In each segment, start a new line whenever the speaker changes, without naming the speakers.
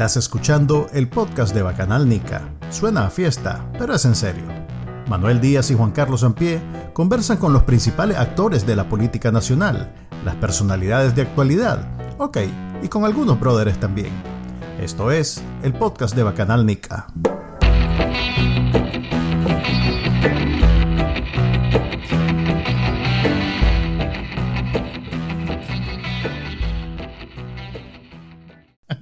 Estás escuchando el podcast de Bacanal Nica. Suena a fiesta, pero es en serio. Manuel Díaz y Juan Carlos Ampie conversan con los principales actores de la política nacional, las personalidades de actualidad, ok, y con algunos brothers también. Esto es el podcast de Bacanal Nica.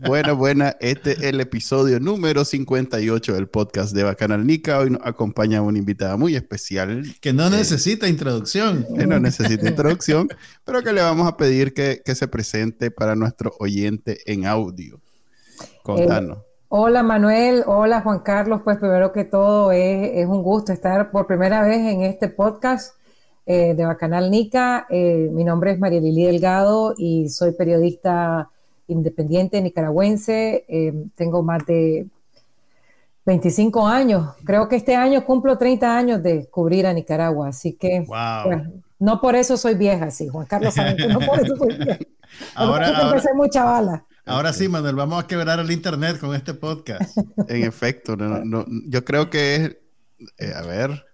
Buena, buena. Este es el episodio número 58 del podcast de Bacanal Nica. Hoy nos acompaña una invitada muy especial.
Que no necesita introducción.
Que no necesita introducción, pero que le vamos a pedir que, se presente para nuestro oyente en audio. Contanos.
Eh, hola Manuel, hola Juan Carlos. Pues primero que todo es, un gusto estar por primera vez en este podcast. Eh, de Bacanal Nica. Eh, mi nombre es María Lili Delgado y soy periodista independiente nicaragüense. Eh, tengo más de 25 años. Creo que este año cumplo 30 años de cubrir a Nicaragua. Así que no por eso soy vieja, sí, Juan Carlos no por eso soy vieja.
ahora, empecé mucha bala. Ahora sí, Manuel, vamos a quebrar el internet con este podcast.
En efecto, yo creo que es, eh, a ver,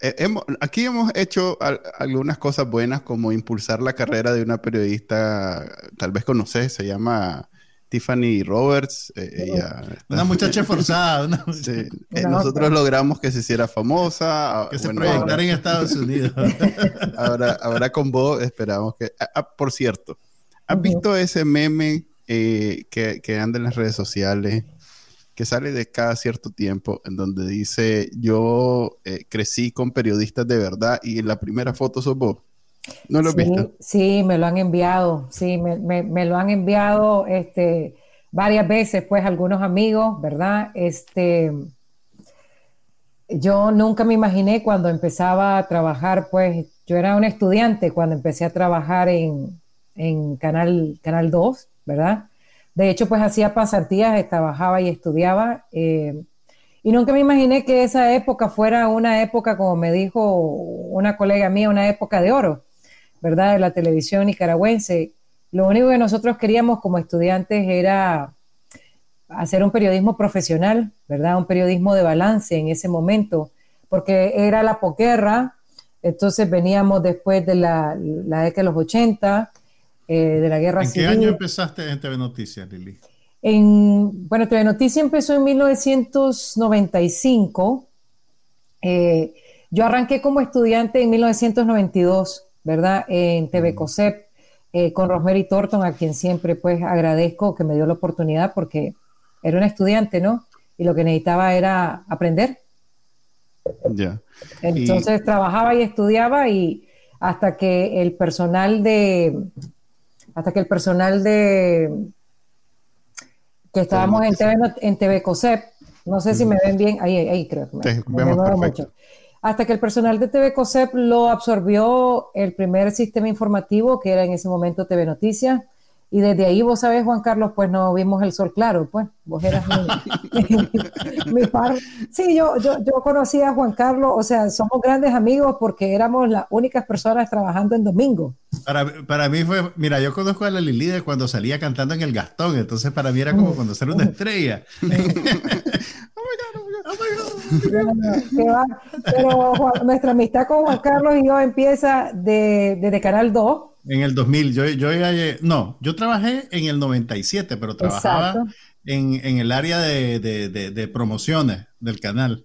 eh, aquí hemos hecho algunas cosas buenas como impulsar la carrera de una periodista, tal vez conoces, se llama Tiffany Roberts. Eh,
una muchacha forzada.
Eh, nosotros logramos que se hiciera famosa.
Ah, que se proyectara en Estados Unidos.
ahora, ahora con vos esperamos que... Ah, ah, por cierto, ¿has visto ese meme que, que anda en las redes sociales? Que sale de cada cierto tiempo, en donde dice, yo eh, crecí con periodistas de verdad y en la primera foto sos vos. ¿No lo
sí,
visto?
Sí, me lo han enviado, sí, me, lo han enviado este, varias veces, pues algunos amigos, ¿verdad? Este, yo nunca me imaginé cuando empezaba a trabajar, pues yo era un estudiante cuando empecé a trabajar en, en Canal, Canal 2, ¿verdad? De hecho, pues hacía pasantías, trabajaba y estudiaba. Eh, y nunca me imaginé que esa época fuera una época, como me dijo una colega mía, una época de oro, ¿verdad? De la televisión nicaragüense. Lo único que nosotros queríamos como estudiantes era hacer un periodismo profesional, ¿verdad? Un periodismo de balance en ese momento, porque era la poquerra, entonces veníamos después de la, la década de los 80, eh, de la guerra
civil. ¿En qué año empezaste en TV Noticias, Lili?
En, bueno, TV Noticias empezó en 1995. Eh, yo arranqué como estudiante en 1992, ¿verdad? En TV COSEP, eh, con Rosemary Thornton, a quien siempre pues agradezco que me dio la oportunidad porque era una estudiante, ¿no? Y lo que necesitaba era aprender.
Ya.
Entonces trabajaba y estudiaba y hasta que el personal de, hasta que el personal de que estábamos en TV, en TV COSEP, no sé si me ven bien, ahí, ahí creo que me, mucho. Hasta que el personal de TV COSEP lo absorbió el primer sistema informativo, que era en ese momento TV Noticias, y desde ahí, vos sabés, Juan Carlos, pues no vimos el sol claro, pues vos eras mi, par. Sí, yo, yo, yo conocí a Juan Carlos, o sea, somos grandes amigos porque éramos las únicas personas trabajando en domingo.
Para, para mí fue, mira, yo conozco a la Lili de cuando salía cantando en el Gastón, entonces para mí era como conocer una estrella.
Pero nuestra amistad con Juan Carlos y yo empieza de, desde Canal 2
en el 2000, yo, yo no, yo trabajé en el 97, pero trabajaba en, en, el área de, de, de, promociones del canal.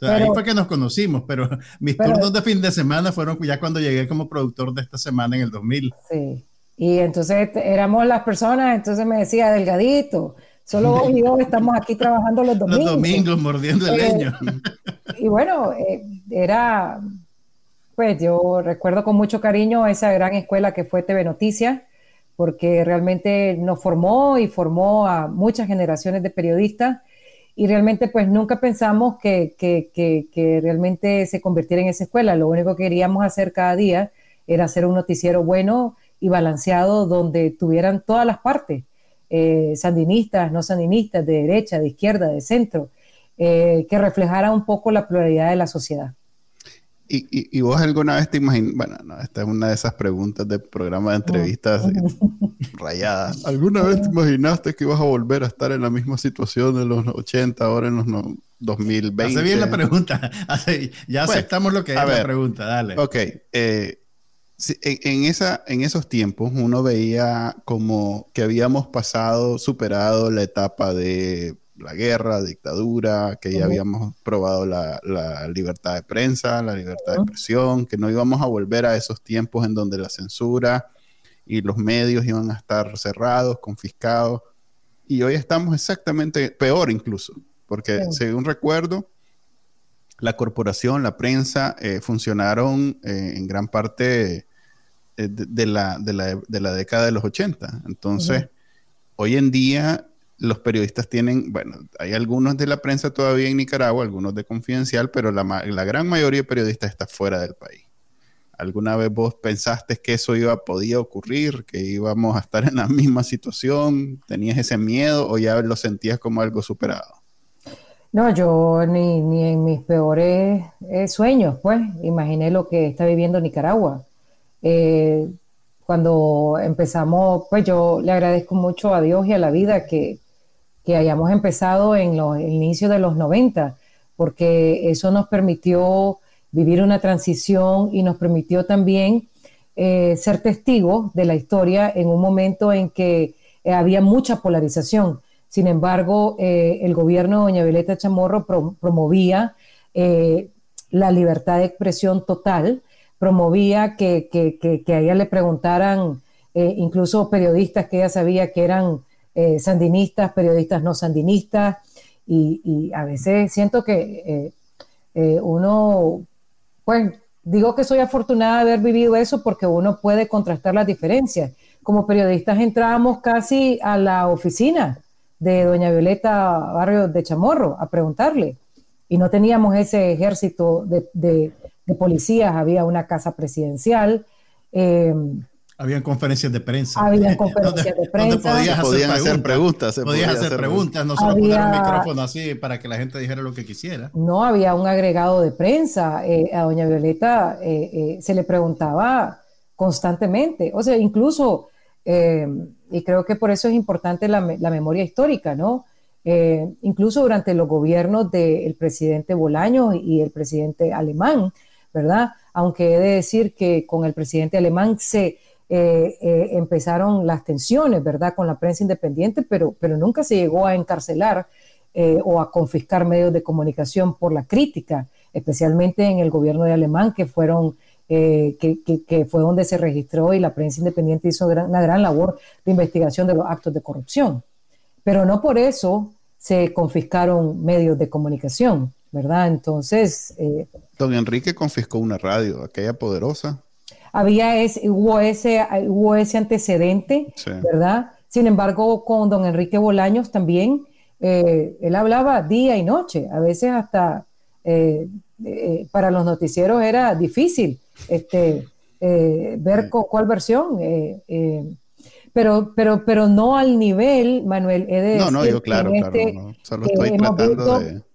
ahí fue que nos conocimos, pero mis turnos de fin de semana fueron ya cuando llegué como productor de esta semana en el 2000.
Sí, y entonces éramos las personas, entonces me decía, Delgadito, solo vos y yo estamos aquí trabajando los domingos.
Los domingos mordiendo el eh, leño.
Y bueno, eh, era pues yo recuerdo con mucho cariño esa gran escuela que fue TV Noticias, porque realmente nos formó y formó a muchas generaciones de periodistas y realmente pues nunca pensamos que, que, que, realmente se convirtiera en esa escuela. Lo único que queríamos hacer cada día era hacer un noticiero bueno y balanceado donde tuvieran todas las partes, eh, sandinistas, no sandinistas, de derecha, de izquierda, de centro, eh, que reflejara un poco la pluralidad de la sociedad.
y, vos alguna vez te imaginas, bueno, no, esta es una de esas preguntas de programa de entrevistas rayadas. ¿Alguna vez te imaginaste que ibas a volver a estar en la misma situación de los 80, ahora en los 2020?
Hace bien la pregunta. ya aceptamos lo que es la pregunta, dale.
Ok. Eh, en, esa, en esos tiempos uno veía como que habíamos pasado, superado la etapa de la guerra, dictadura, que ya habíamos probado la, libertad de prensa, la libertad de expresión, que no íbamos a volver a esos tiempos en donde la censura y los medios iban a estar cerrados, confiscados. Y hoy estamos exactamente peor incluso, porque según recuerdo, la corporación, la prensa, eh, funcionaron eh, en gran parte eh, de, la, de, la, década de los 80. Entonces, hoy en día los periodistas tienen, bueno, hay algunos de la prensa todavía en Nicaragua, algunos de Confidencial, pero la, la gran mayoría de periodistas está fuera del país. ¿Alguna vez vos pensaste que eso iba, podía ocurrir, que íbamos a estar en la misma situación? ¿Tenías ese miedo o ya lo sentías como algo superado?
No, yo ni, ni en mis peores eh, sueños, pues, imaginé lo que está viviendo Nicaragua. Eh, cuando empezamos, pues yo le agradezco mucho a Dios y a la vida que, que hayamos empezado en los inicios de los 90, porque eso nos permitió vivir una transición y nos permitió también eh, ser testigos de la historia en un momento en que eh, había mucha polarización. Sin embargo, el gobierno de doña Violeta Chamorro promovía la libertad de expresión total, promovía que, que, a ella le preguntaran, incluso periodistas que ella sabía que eran sandinistas, periodistas no sandinistas, y, a veces siento que uno pues digo que soy afortunada de haber vivido eso porque uno puede contrastar las diferencias. Como periodistas entrábamos casi a la oficina de doña Violeta Barrio de Chamorro a preguntarle y no teníamos ese ejército de, policías, había una casa presidencial.
Eh, habían conferencias de prensa.
Habían conferencias de prensa.
podían hacer preguntas.
podías hacer, preguntas, no solo poner un micrófono así para que la gente dijera lo que quisiera.
No, había un agregado de prensa. Eh, a doña Violeta eh, eh, se le preguntaba constantemente. O sea, incluso, y creo que por eso es importante la, memoria histórica, ¿no? incluso durante los gobiernos del presidente Bolaño y el presidente alemán, ¿verdad? Aunque he de decir que con el presidente alemán se eh, eh, empezaron las tensiones, ¿verdad?, con la prensa independiente, pero, pero nunca se llegó a encarcelar eh, o a confiscar medios de comunicación por la crítica, especialmente en el gobierno de Alemán, que fueron... que, que, fue donde se registró y la prensa independiente hizo una gran labor de investigación de los actos de corrupción. Pero no por eso se confiscaron medios de comunicación, ¿verdad? Entonces...
Don Enrique confiscó una radio, aquella poderosa,
había ese, hubo, ese, hubo ese antecedente, ¿verdad? Sin embargo, con don Enrique Bolaños también, eh, él hablaba día y noche, a veces hasta eh, eh, para los noticieros era difícil este, ver cuál versión. pero, pero, pero no al nivel, Manuel,
no, no, yo claro, claro, este, solo estoy tratando de...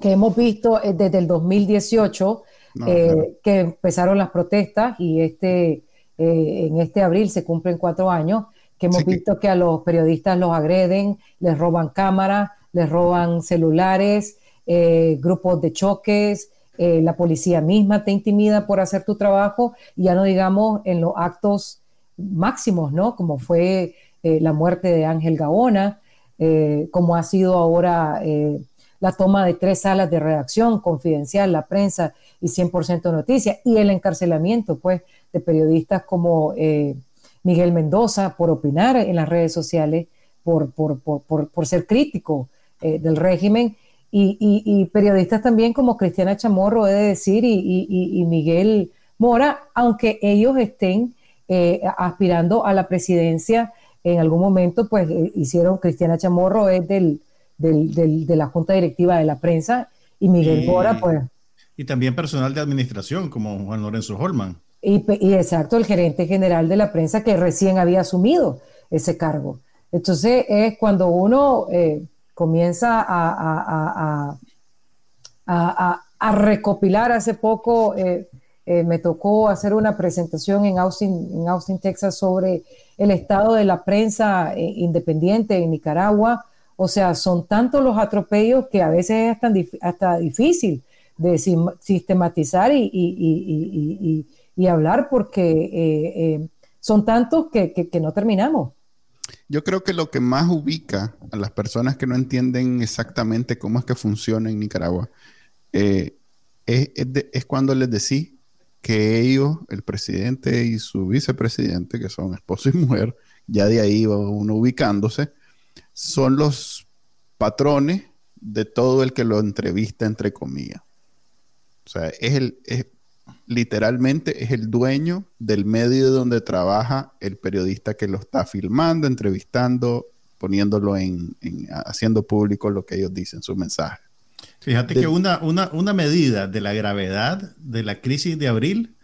Que hemos visto desde el 2018 eh, que empezaron las protestas y este, eh, en este abril se cumplen cuatro años, que hemos visto que... a los periodistas los agreden, les roban cámaras, les roban celulares, eh, grupos de choques, la policía misma te intimida por hacer tu trabajo, y ya no digamos en los actos máximos, ¿no? Como fue la muerte de Ángel Gaona, como ha sido ahora la toma de tres salas de redacción, confidencial, la prensa y 100% noticias, y el encarcelamiento, pues, de periodistas como eh, Miguel Mendoza por opinar en las redes sociales, por, por, ser crítico eh, del régimen, y, periodistas también como Cristiana Chamorro, he de decir, y, Miguel Mora, aunque ellos estén eh, aspirando a la presidencia en algún momento, pues hicieron, Cristiana Chamorro es del de la Junta Directiva de la Prensa y Miguel Bora, pues...
Y también personal de administración, como Juan Lorenzo Holman.
Y, exacto, el gerente general de la prensa que recién había asumido ese cargo. Entonces es cuando uno eh, comienza a, a recopilar hace poco. Eh, eh, me tocó hacer una presentación en Austin, en Austin, Texas, sobre el estado de la prensa independiente en Nicaragua. O sea, son tantos los atropellos que a veces es hasta, difícil de sistematizar y, hablar porque son tantos que no terminamos.
Yo creo que lo que más ubica a las personas que no entienden exactamente cómo es que funciona en Nicaragua eh, es, cuando les decís que ellos, el presidente y su vicepresidente, que son esposo y mujer, ya de ahí va uno ubicándose, son los patrones de todo el que lo entrevista, entre comillas. O sea, es el, literalmente es el dueño del medio donde trabaja el periodista que lo está filmando, entrevistando, poniéndolo en, haciendo público lo que ellos dicen, su mensaje.
Fíjate que una, una, medida de la gravedad de la crisis de abril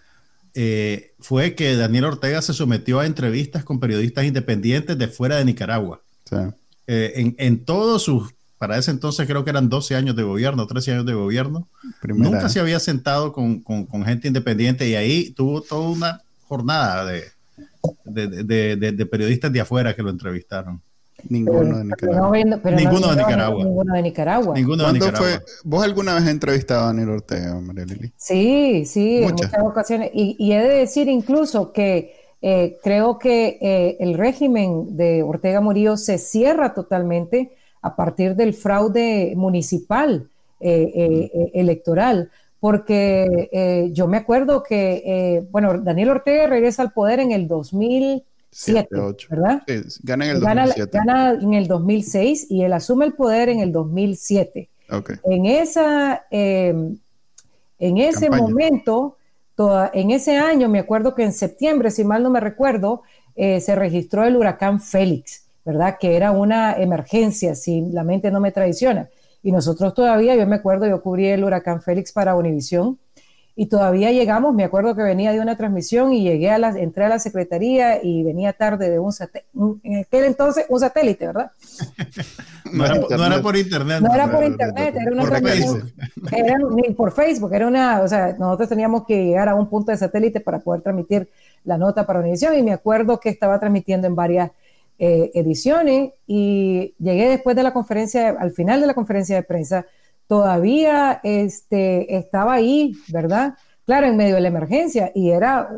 eh, fue que Daniel Ortega se sometió a entrevistas con periodistas independientes de fuera de Nicaragua. Eh, en, en todos sus para ese entonces creo que eran 12 años de gobierno, 13 años de gobierno. Nunca se había sentado con, gente independiente y ahí tuvo toda una jornada de, de, periodistas de afuera que lo entrevistaron.
Ninguno de Nicaragua.
ninguno, de Nicaragua.
ninguno de Nicaragua.
Ninguno de Nicaragua.
¿Vos alguna vez has entrevistado a Daniel Ortega, María Lili?
Sí, sí, en muchas ocasiones. Y, he de decir incluso que eh, creo que eh, el régimen de Ortega Murillo se cierra totalmente a partir del fraude municipal eh, eh, eh, electoral, porque yo me acuerdo que, bueno, Daniel Ortega regresa al poder en el 2007, ¿verdad?
gana en el 2007.
Gana, en el 2006 y él asume el poder en el 2007. En, esa, en ese momento, en ese año, me acuerdo que en septiembre, si mal no me recuerdo, se registró el huracán Félix. ¿verdad? Que era una emergencia, si la mente no me traiciona. Y nosotros todavía, yo me acuerdo, yo cubrí el huracán Félix para Univisión y todavía llegamos, me acuerdo que venía de una transmisión y llegué a la, entré a la secretaría y venía tarde de un satélite, en aquel entonces un satélite, ¿verdad?
no, era, por internet.
No, era por internet, era una por Facebook. Era, ni por Facebook, era una, o sea, nosotros teníamos que llegar a un punto de satélite para poder transmitir la nota para Univisión y me acuerdo que estaba transmitiendo en varias eh, ediciones y llegué después de la conferencia, al final de la conferencia de prensa, todavía este, estaba ahí, ¿verdad? Claro, en medio de la emergencia y era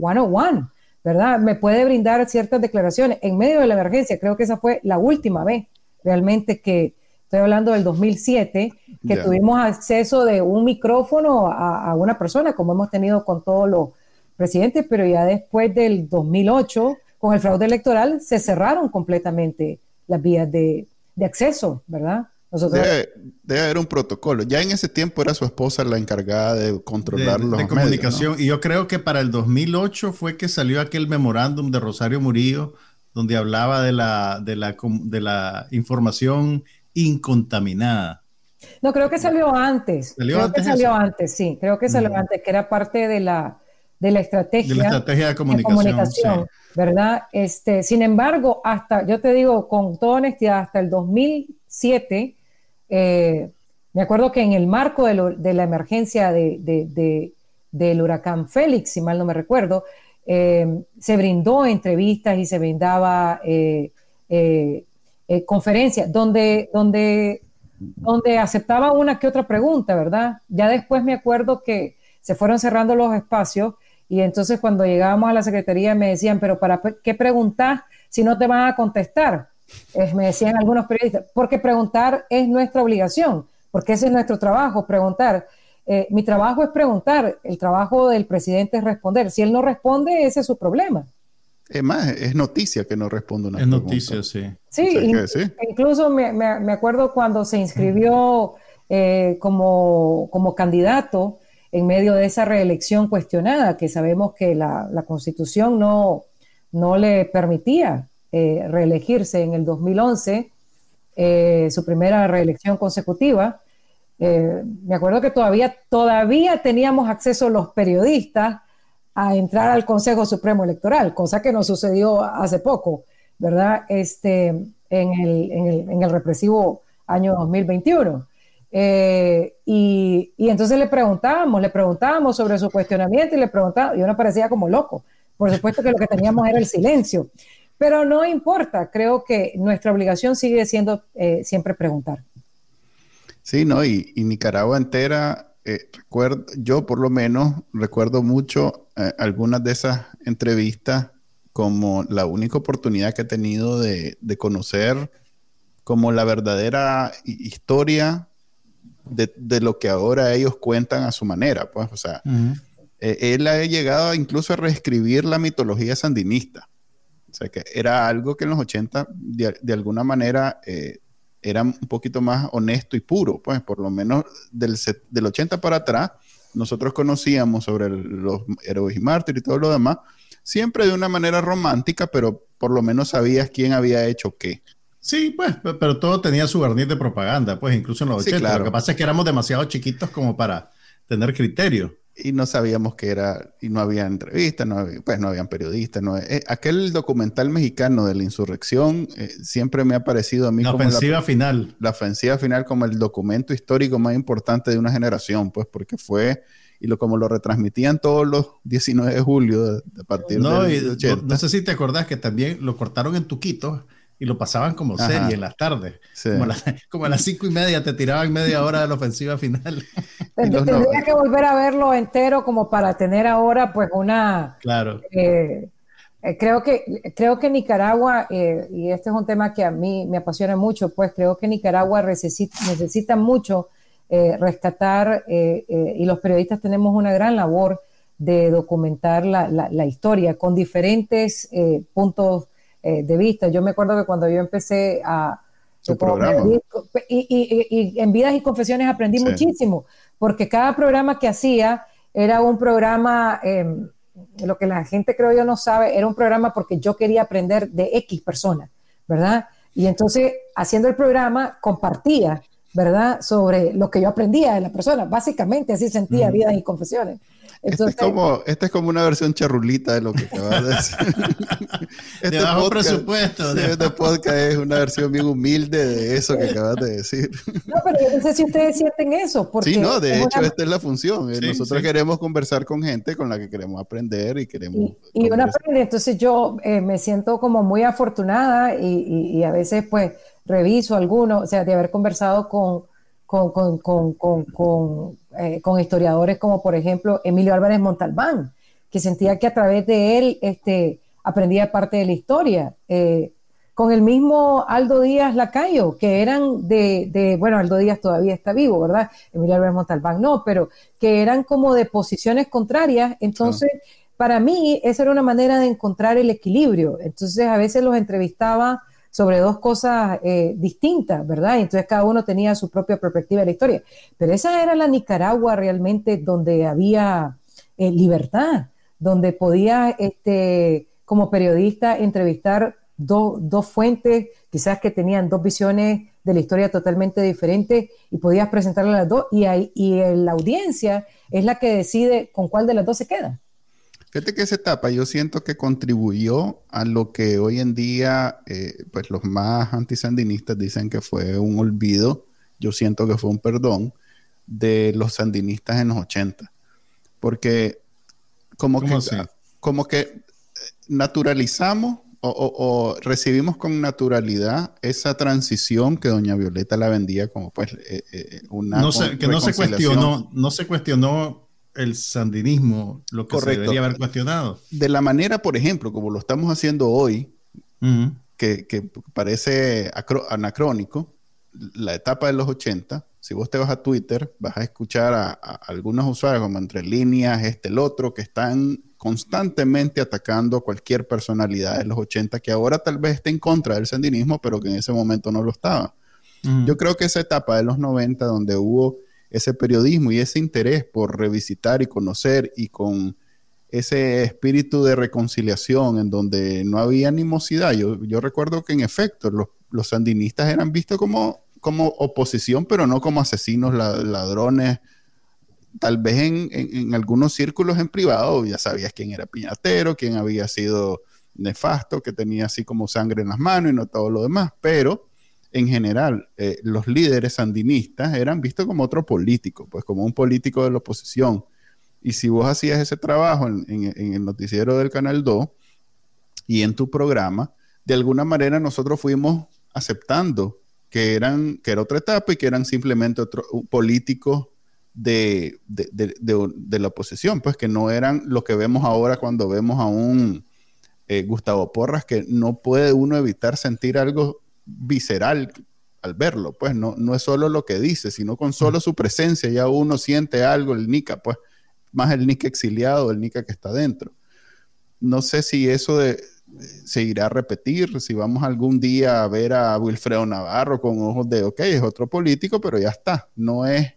one on one, ¿verdad? Me puede brindar ciertas declaraciones en medio de la emergencia. Creo que esa fue la última vez realmente que, estoy hablando del 2007, que tuvimos acceso de un micrófono a, a, una persona, como hemos tenido con todos los presidentes, pero ya después del 2008 con el fraude electoral se cerraron completamente las vías de, acceso, ¿verdad?
Debe, haber un protocolo. Ya en ese tiempo era su esposa la encargada de controlar los
de comunicación. Y yo creo que para el 2008 fue que salió aquel memorándum de Rosario Murillo donde hablaba de la, de la, de la información incontaminada.
No, creo que salió antes. ¿Salió creo antes que salió antes, sí. Creo que salió mm. antes, que era parte de la, de la estrategia
de, la estrategia de comunicación,
¿verdad? Este, sin embargo, hasta, yo te digo con toda honestidad, hasta el 2007, eh, me acuerdo que en el marco de, la emergencia de, del huracán Félix, si mal no me recuerdo, eh, se brindó entrevistas y se brindaba eh, conferencias donde, donde, donde aceptaba una que otra pregunta, ¿verdad? Ya después me acuerdo que se fueron cerrando los espacios y entonces cuando llegábamos a la secretaría me decían, pero ¿para qué preguntar si no te van a contestar? Me decían algunos periodistas, porque preguntar es nuestra obligación, porque ese es nuestro trabajo, preguntar. Eh, mi trabajo es preguntar, el trabajo del presidente es responder. Si él no responde, ese es su problema.
Es más, es noticia que no responda una
Es noticia, sí.
Sí, incluso me, me, acuerdo cuando se inscribió eh, como, como candidato en medio de esa reelección cuestionada, que sabemos que la, constitución no, no le permitía eh, reelegirse en el 2011, eh, su primera reelección consecutiva. Eh, me acuerdo que todavía, todavía teníamos acceso los periodistas a entrar al Consejo Supremo Electoral, cosa que no sucedió hace poco, ¿verdad? Este, en, el, en el represivo año 2021. Eh, y, y, entonces le preguntábamos, le preguntábamos sobre su cuestionamiento y le preguntábamos, y uno parecía como loco. Por supuesto que lo que teníamos era el silencio, pero no importa, creo que nuestra obligación sigue siendo eh, siempre preguntar.
Sí, ¿no? Y, Nicaragua entera, eh, recuerdo, yo por lo menos recuerdo mucho algunas de esas entrevistas como la única oportunidad que he tenido de, de conocer como la verdadera historia de, lo que ahora ellos cuentan a su manera, pues, o sea, eh, él ha llegado incluso a reescribir la mitología sandinista. O sea, que era algo que en los 80, de, alguna manera, eh, era un poquito más honesto y puro, pues, por lo menos del, del 80 para atrás, nosotros conocíamos sobre los héroes y mártires y todo lo demás, siempre de una manera romántica, pero por lo menos sabías quién había hecho qué.
Sí, pues, pero todo tenía su barniz de propaganda, pues incluso en los 80. Lo que pasa es que éramos demasiado chiquitos como para tener criterio.
Y no sabíamos que era, y no había entrevistas, no pues no habían periodistas. No, eh, aquel documental mexicano de la insurrección eh, siempre me ha parecido a mí
la como ofensiva final.
La ofensiva final como el documento histórico más importante de una generación, pues porque fue, y lo como lo retransmitían todos los 19 de julio de, partir
no, 80. No, no sé si te acordás que también lo cortaron en Tuquito y lo pasaban como serie en las tardes. Como, a las cinco y media te tiraban media hora de la ofensiva final.
Tendría que volver a verlo entero como para tener ahora pues una...
Claro.
Eh, eh, creo, que, creo que Nicaragua, eh, y este es un tema que a mí me apasiona mucho, pues creo que Nicaragua necesita, necesita mucho rescatar y los periodistas tenemos una gran labor de documentar la, la, la historia con diferentes puntos eh, de vista. Yo me acuerdo que cuando yo empecé a... Y, en Vidas y Confesiones aprendí muchísimo, porque cada programa que hacía era un programa, em, lo que la gente creo yo no sabe, era un programa porque yo quería aprender de X personas, ¿verdad? Y entonces, haciendo el programa, compartía, ¿verdad? Sobre lo que yo aprendía de la persona. Básicamente así sentía Vidas y Confesiones.
Este es como, esta es como una versión charrulita de lo que acabas de decir.
este de bajo presupuesto.
este podcast es una versión bien humilde de eso que acabas de decir.
No, pero yo no sé si ustedes sienten eso. Porque
sí, no, de hecho, esta es la función. Eh, nosotros queremos conversar con gente con la que queremos aprender y queremos.
Y, una entonces yo eh, me siento como muy afortunada y, y a veces, pues, reviso alguno, o sea, de haber conversado con con, con, con, eh, con, historiadores como por ejemplo Emilio Álvarez Montalbán, que sentía que a través de él este, aprendía parte de la historia. Eh, con el mismo Aldo Díaz Lacayo, que eran de, de, bueno, Aldo Díaz todavía está vivo, ¿verdad? Emilio Álvarez Montalbán no, pero que eran como de posiciones contrarias. Entonces, para mí, esa era una manera de encontrar el equilibrio. Entonces, a veces los entrevistaba sobre dos cosas eh, distintas, ¿verdad? entonces cada uno tenía su propia perspectiva de la historia. Pero esa era la Nicaragua realmente donde había eh, libertad, donde podía, este, como periodista, entrevistar dos fuentes, quizás que tenían dos visiones de la historia totalmente diferentes y podías presentarle las dos y, y la audiencia es la que decide con cuál de las dos se queda.
Fíjate que esa etapa yo siento que contribuyó a lo que hoy en día, eh, pues los más antisandinistas dicen que fue un olvido, yo siento que fue un perdón de los sandinistas en los 80. Porque como, que, como que naturalizamos o, recibimos con naturalidad esa transición que doña Violeta la vendía como pues eh, eh, una
no que no se cuestionó no se cuestionó el sandinismo lo que se debería haber cuestionado.
De la manera, por ejemplo, como lo estamos haciendo hoy, que, parece anacrónico, la etapa de los 80, si vos te vas a Twitter, vas a escuchar a, algunos usuarios como entre líneas, este, el otro, que están constantemente atacando a cualquier personalidad de los 80 que ahora tal vez esté en contra del sandinismo, pero que en ese momento no lo estaba. Yo creo que esa etapa de los 90, donde hubo ese periodismo y ese interés por revisitar y conocer y con ese espíritu de reconciliación en donde no había animosidad. Yo, yo recuerdo que en efecto los, sandinistas eran vistos como, como oposición, pero no como asesinos, ladrones. Tal vez en, en, algunos círculos en privado ya sabías quién era Piñatero, quién había sido nefasto, que tenía así como sangre en las manos y no todo lo demás, pero en general, eh, los líderes sandinistas eran vistos como otro político, pues como un político de la oposición. Y si vos hacías ese trabajo en, el noticiero del Canal 2 y en tu programa, de alguna manera nosotros fuimos aceptando que, eran, que era otra etapa y que eran simplemente otro, políticos de, de, la oposición, pues que no eran lo que vemos ahora cuando vemos a un eh, Gustavo Porras, que no puede uno evitar sentir algo visceral al verlo, pues no, no es solo lo que dice, sino con solo su presencia ya uno siente algo, el Nica, pues más el Nica exiliado, el Nica que está dentro. No sé si eso de, se irá a repetir, si vamos algún día a ver a Wilfredo Navarro con ojos de, ok, es otro político, pero ya está, no es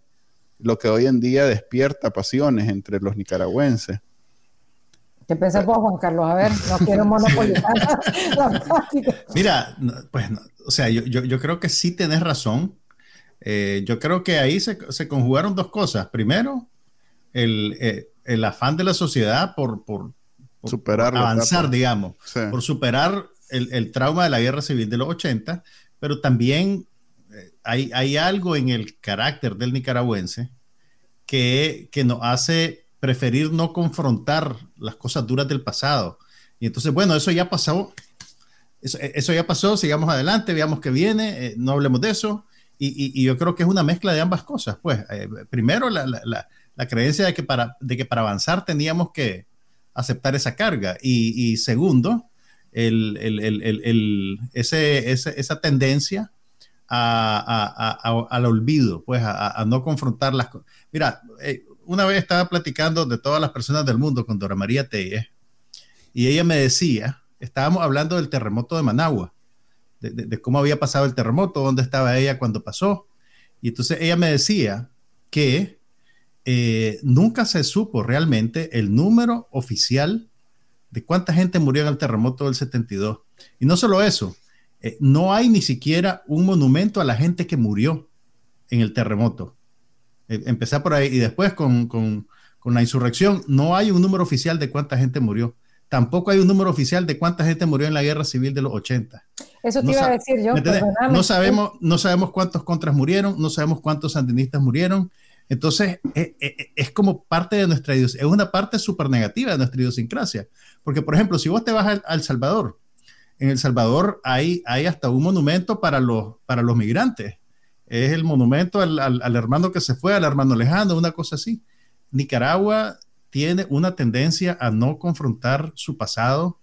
lo que hoy en día despierta pasiones entre los nicaragüenses.
¿Qué piensas vos, Juan Carlos? A ver, no quiero monopolizar
la Mira, pues, o sea, yo, yo, creo que sí tenés razón. Eh, yo creo que ahí se, se, conjugaron dos cosas. Primero, el, eh, el afán de la sociedad por, por,
superar
avanzar, digamos, por superar el, el, trauma de la guerra civil de los 80, pero también eh, hay, hay algo en el carácter del nicaragüense que, que nos hace preferir no confrontar las cosas duras del pasado. Y entonces, bueno, eso ya pasó, eso, ya pasó, sigamos adelante, veamos qué viene, eh, no hablemos de eso. Y, yo creo que es una mezcla de ambas cosas. Pues, eh, primero, la, la, la, creencia de que, para, de que para avanzar teníamos que aceptar esa carga. Y, segundo, el, el, el, ese, esa tendencia a, a, al olvido, pues a, no confrontar las cosas. Mira, eh, una vez estaba platicando de todas las personas del mundo con Dora María Telle y ella me decía, estábamos hablando del terremoto de Managua, de, cómo había pasado el terremoto, dónde estaba ella cuando pasó. Y entonces ella me decía que eh, nunca se supo realmente el número oficial de cuánta gente murió en el terremoto del 72. Y no solo eso, eh, no hay ni siquiera un monumento a la gente que murió en el terremoto. Eh, empezar por ahí y después con, con, con, la insurrección, no hay un número oficial de cuánta gente murió. Tampoco hay un número oficial de cuánta gente murió en la guerra civil de los 80.
Eso te iba a decir yo.
No sabemos, no sabemos cuántos contras murieron, no sabemos cuántos sandinistas murieron. Entonces, es, eh, eh, es, como parte de nuestra es una parte súper negativa de nuestra idiosincrasia. Porque, por ejemplo, si vos te vas a, El Salvador, en El Salvador hay, hay hasta un monumento para los, para los migrantes es el monumento al, hermano que se fue, al hermano lejano, una cosa así. Nicaragua tiene una tendencia a no confrontar su pasado,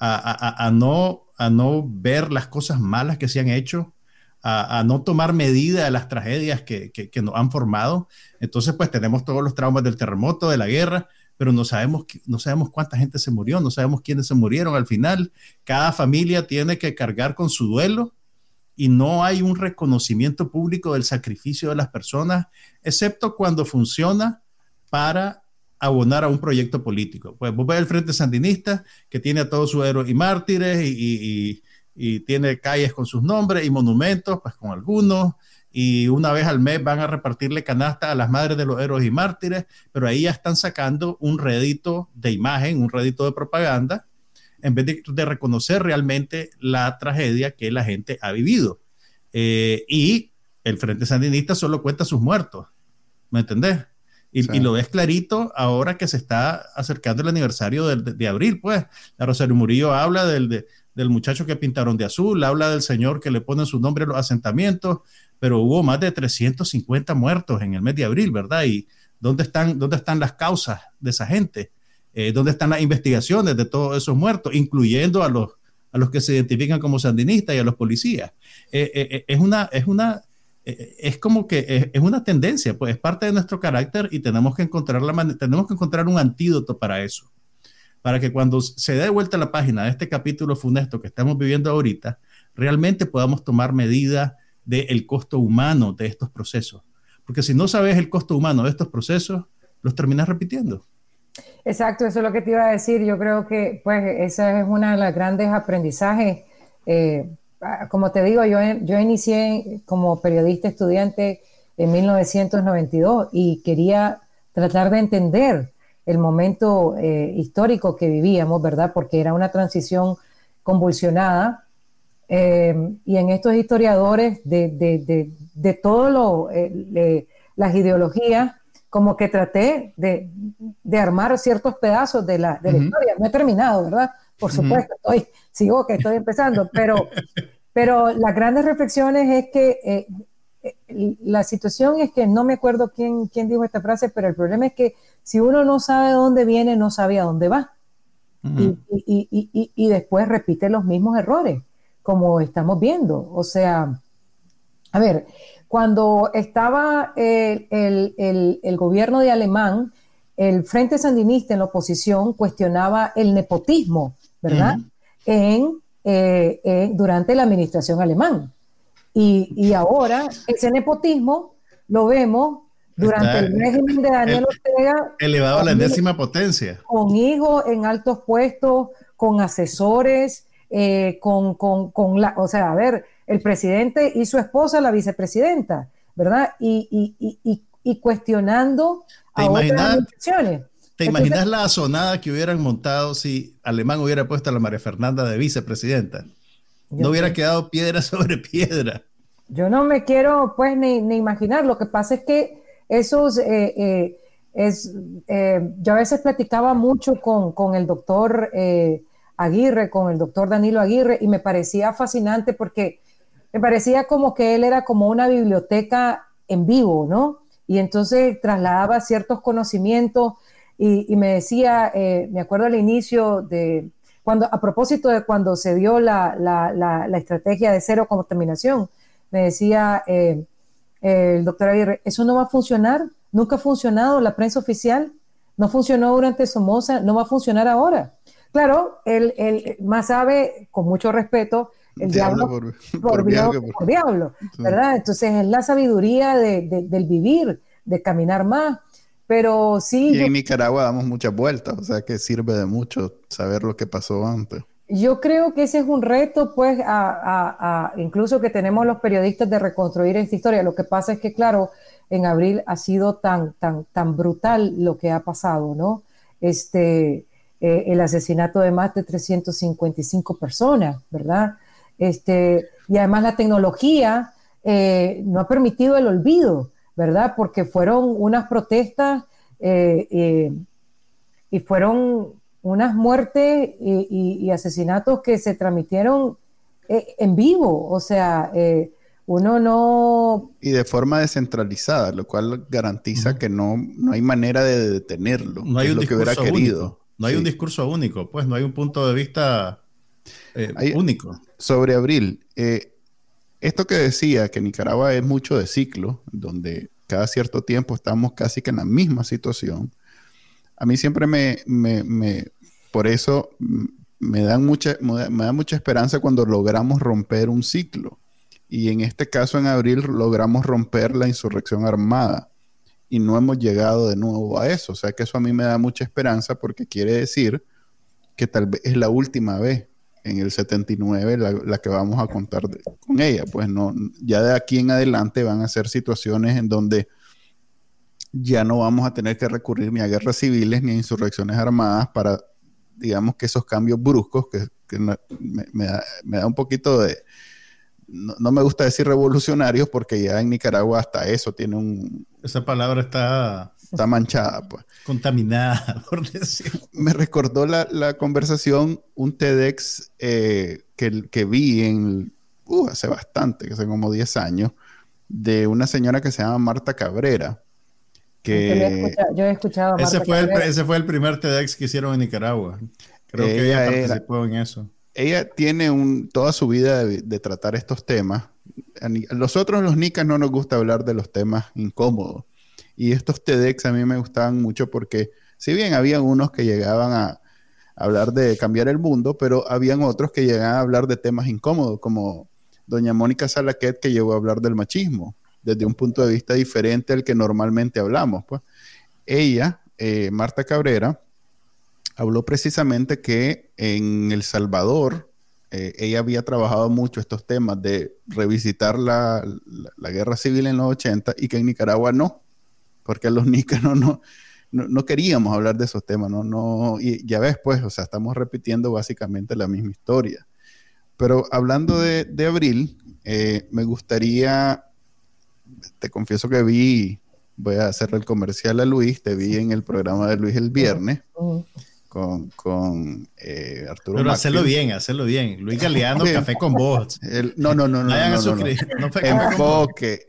a, no, a no ver las cosas malas que se han hecho, a, no tomar medida de las tragedias que, que, nos han formado. Entonces, pues tenemos todos los traumas del terremoto, de la guerra, pero no sabemos, no sabemos cuánta gente se murió, no sabemos quiénes se murieron al final. Cada familia tiene que cargar con su duelo y no hay un reconocimiento público del sacrificio de las personas, excepto cuando funciona para abonar a un proyecto político. Pues vos ves el Frente Sandinista, que tiene a todos sus héroes y mártires y, tiene calles con sus nombres y monumentos, pues con algunos, y una vez al mes van a repartirle canasta a las madres de los héroes y mártires, pero ahí ya están sacando un rédito de imagen, un rédito de propaganda, en vez de, reconocer realmente la tragedia que la gente ha vivido. Eh, y el Frente Sandinista solo cuenta sus muertos, ¿me entendés? Y, lo ves clarito ahora que se está acercando el aniversario de, abril, pues. La Rosario Murillo habla del, del muchacho que pintaron de azul, habla del señor que le pone su nombre a los asentamientos, pero hubo más de 350 muertos en el mes de abril, ¿verdad? ¿Y dónde están, dónde están las causas de esa gente? Eh, dónde están las investigaciones de todos esos muertos, incluyendo a los, a los que se identifican como sandinistas y a los policías. Eh, eh, eh, es una, es una, es como que es, una tendencia, pues es parte de nuestro carácter y tenemos que encontrar la tenemos que encontrar un antídoto para eso, para que cuando se dé vuelta la página de este capítulo funesto que estamos viviendo ahorita, realmente podamos tomar medida del costo humano de estos procesos. Porque si no sabes el costo humano de estos procesos, los terminas repitiendo.
Exacto, eso es lo que te iba a decir. Yo creo que, pues, esa es una de las grandes aprendizajes. Eh, como te digo, yo, yo inicié como periodista estudiante en 1992 y quería tratar de entender el momento eh, histórico que vivíamos, ¿verdad? Porque era una transición convulsionada Eh, y en estos historiadores de, de, de, todo lo, eh, las ideologías, como que traté de, armar ciertos pedazos de la, la historia. No he terminado, ¿verdad? Por supuesto, estoy, sigo que estoy empezando, pero, pero las grandes reflexiones es que eh, la situación es que no me acuerdo quién, quién dijo esta frase, pero el problema es que si uno no sabe de dónde viene, no sabe a dónde va. y, y, y, después repite los mismos errores, como estamos viendo. O sea, a ver, cuando estaba el, el, el, gobierno de Alemán, el Frente Sandinista en la oposición cuestionaba el nepotismo, ¿verdad? en, eh, durante la administración alemán. Y, y, ahora ese nepotismo lo vemos durante el régimen de Daniel Ortega.
Elevado a la décima potencia.
Con hijos en altos puestos, con asesores, eh, con, con, con, la, o sea, a ver, el presidente y su esposa, la vicepresidenta, ¿verdad? Y, y, y, y cuestionando
a otras ¿Te imaginas la azonada que hubieran montado si Alemán hubiera puesto a la María Fernanda de vicepresidenta? No hubiera quedado piedra sobre piedra.
Yo no me quiero, pues, ni, ni imaginar. Lo que pasa es que esos, eh, eh, es, eh, yo a veces platicaba mucho con, con el doctor Aguirre, con el doctor Danilo Aguirre, y me parecía fascinante porque me parecía como que él era como una biblioteca en vivo, ¿no? Y entonces trasladaba ciertos conocimientos y, me decía, me acuerdo al inicio de, cuando, a propósito de cuando se dio la, la, la, estrategia de cero contaminación, me decía eh, el doctor Aguirre, eso no va a funcionar, nunca ha funcionado la prensa oficial, no funcionó durante Somoza, no va a funcionar ahora. Claro, él, más sabe, con mucho respeto, el diablo, por, diablo, ¿verdad? Entonces es la sabiduría del vivir, de caminar más. Pero sí.
Y en Nicaragua damos muchas vueltas, o sea que sirve de mucho saber lo que pasó antes.
Yo creo que ese es un reto, pues, a, incluso que tenemos los periodistas de reconstruir esta historia. Lo que pasa es que, claro, en abril ha sido tan, tan, tan brutal lo que ha pasado, ¿no? Este, eh, el asesinato de más de 355 personas, ¿verdad? Este, y además la tecnología eh, no ha permitido el olvido, ¿verdad? Porque fueron unas protestas eh, y fueron unas muertes y, asesinatos que se transmitieron eh, en vivo, o sea, eh, uno no...
Y de forma descentralizada, lo cual garantiza que no, no hay manera de detenerlo, no hay un lo que hubiera querido. No hay un discurso único, pues no hay un punto de vista eh, único. Sobre Abril, esto que decía, que Nicaragua es mucho de ciclo, donde cada cierto tiempo estamos casi que en la misma situación, a mí siempre me, por eso me, dan mucha, me da mucha esperanza cuando logramos romper un ciclo. Y en este caso, en abril, logramos romper la insurrección armada. Y no hemos llegado de nuevo a eso. O sea que eso a mí me da mucha esperanza porque quiere decir que tal vez es la última vez en el 79 la, que vamos a contar con ella. Pues no, ya de aquí en adelante van a ser situaciones en donde ya no vamos a tener que recurrir ni a guerras civiles ni a insurrecciones armadas para, digamos, que esos cambios bruscos, que, me, da, un poquito de, no, me gusta decir revolucionarios porque ya en Nicaragua hasta eso tiene un... Esa palabra está... Está manchada, pues. Contaminada, por decir. Me recordó la, conversación, un TEDx eh, que, que vi en, uh, hace bastante, que hace como 10 años, de una señora que se llama Marta Cabrera
yo he escuchado,
ese, fue el, ese fue el primer TEDx que hicieron en Nicaragua. Creo que ella participó en eso. Ella tiene un, toda su vida de, tratar estos temas. A nosotros los nicas no nos gusta hablar de los temas incómodos. Y estos TEDx a mí me gustaban mucho porque, si bien había unos que llegaban a, hablar de cambiar el mundo, pero habían otros que llegaban a hablar de temas incómodos, como doña Mónica Salaquet que llegó a hablar del machismo desde un punto de vista diferente al que normalmente hablamos. Pues. Ella, eh, Marta Cabrera, habló precisamente que en El Salvador eh, ella había trabajado mucho estos temas de revisitar la, guerra civil en los 80 y que en Nicaragua no, porque los nicas no, no, no, queríamos hablar de esos temas, no, no, y ya ves pues, o sea, estamos repitiendo básicamente la misma historia. Pero hablando de, de abril, eh, me gustaría, te confieso que vi, voy a hacerle el comercial a Luis, te vi en el programa de Luis el viernes con, con eh, Arturo.
Pero hacerlo bien, hacerlo bien. Luis Galeano, Café con Vos.
no, no, no, no. enfoque,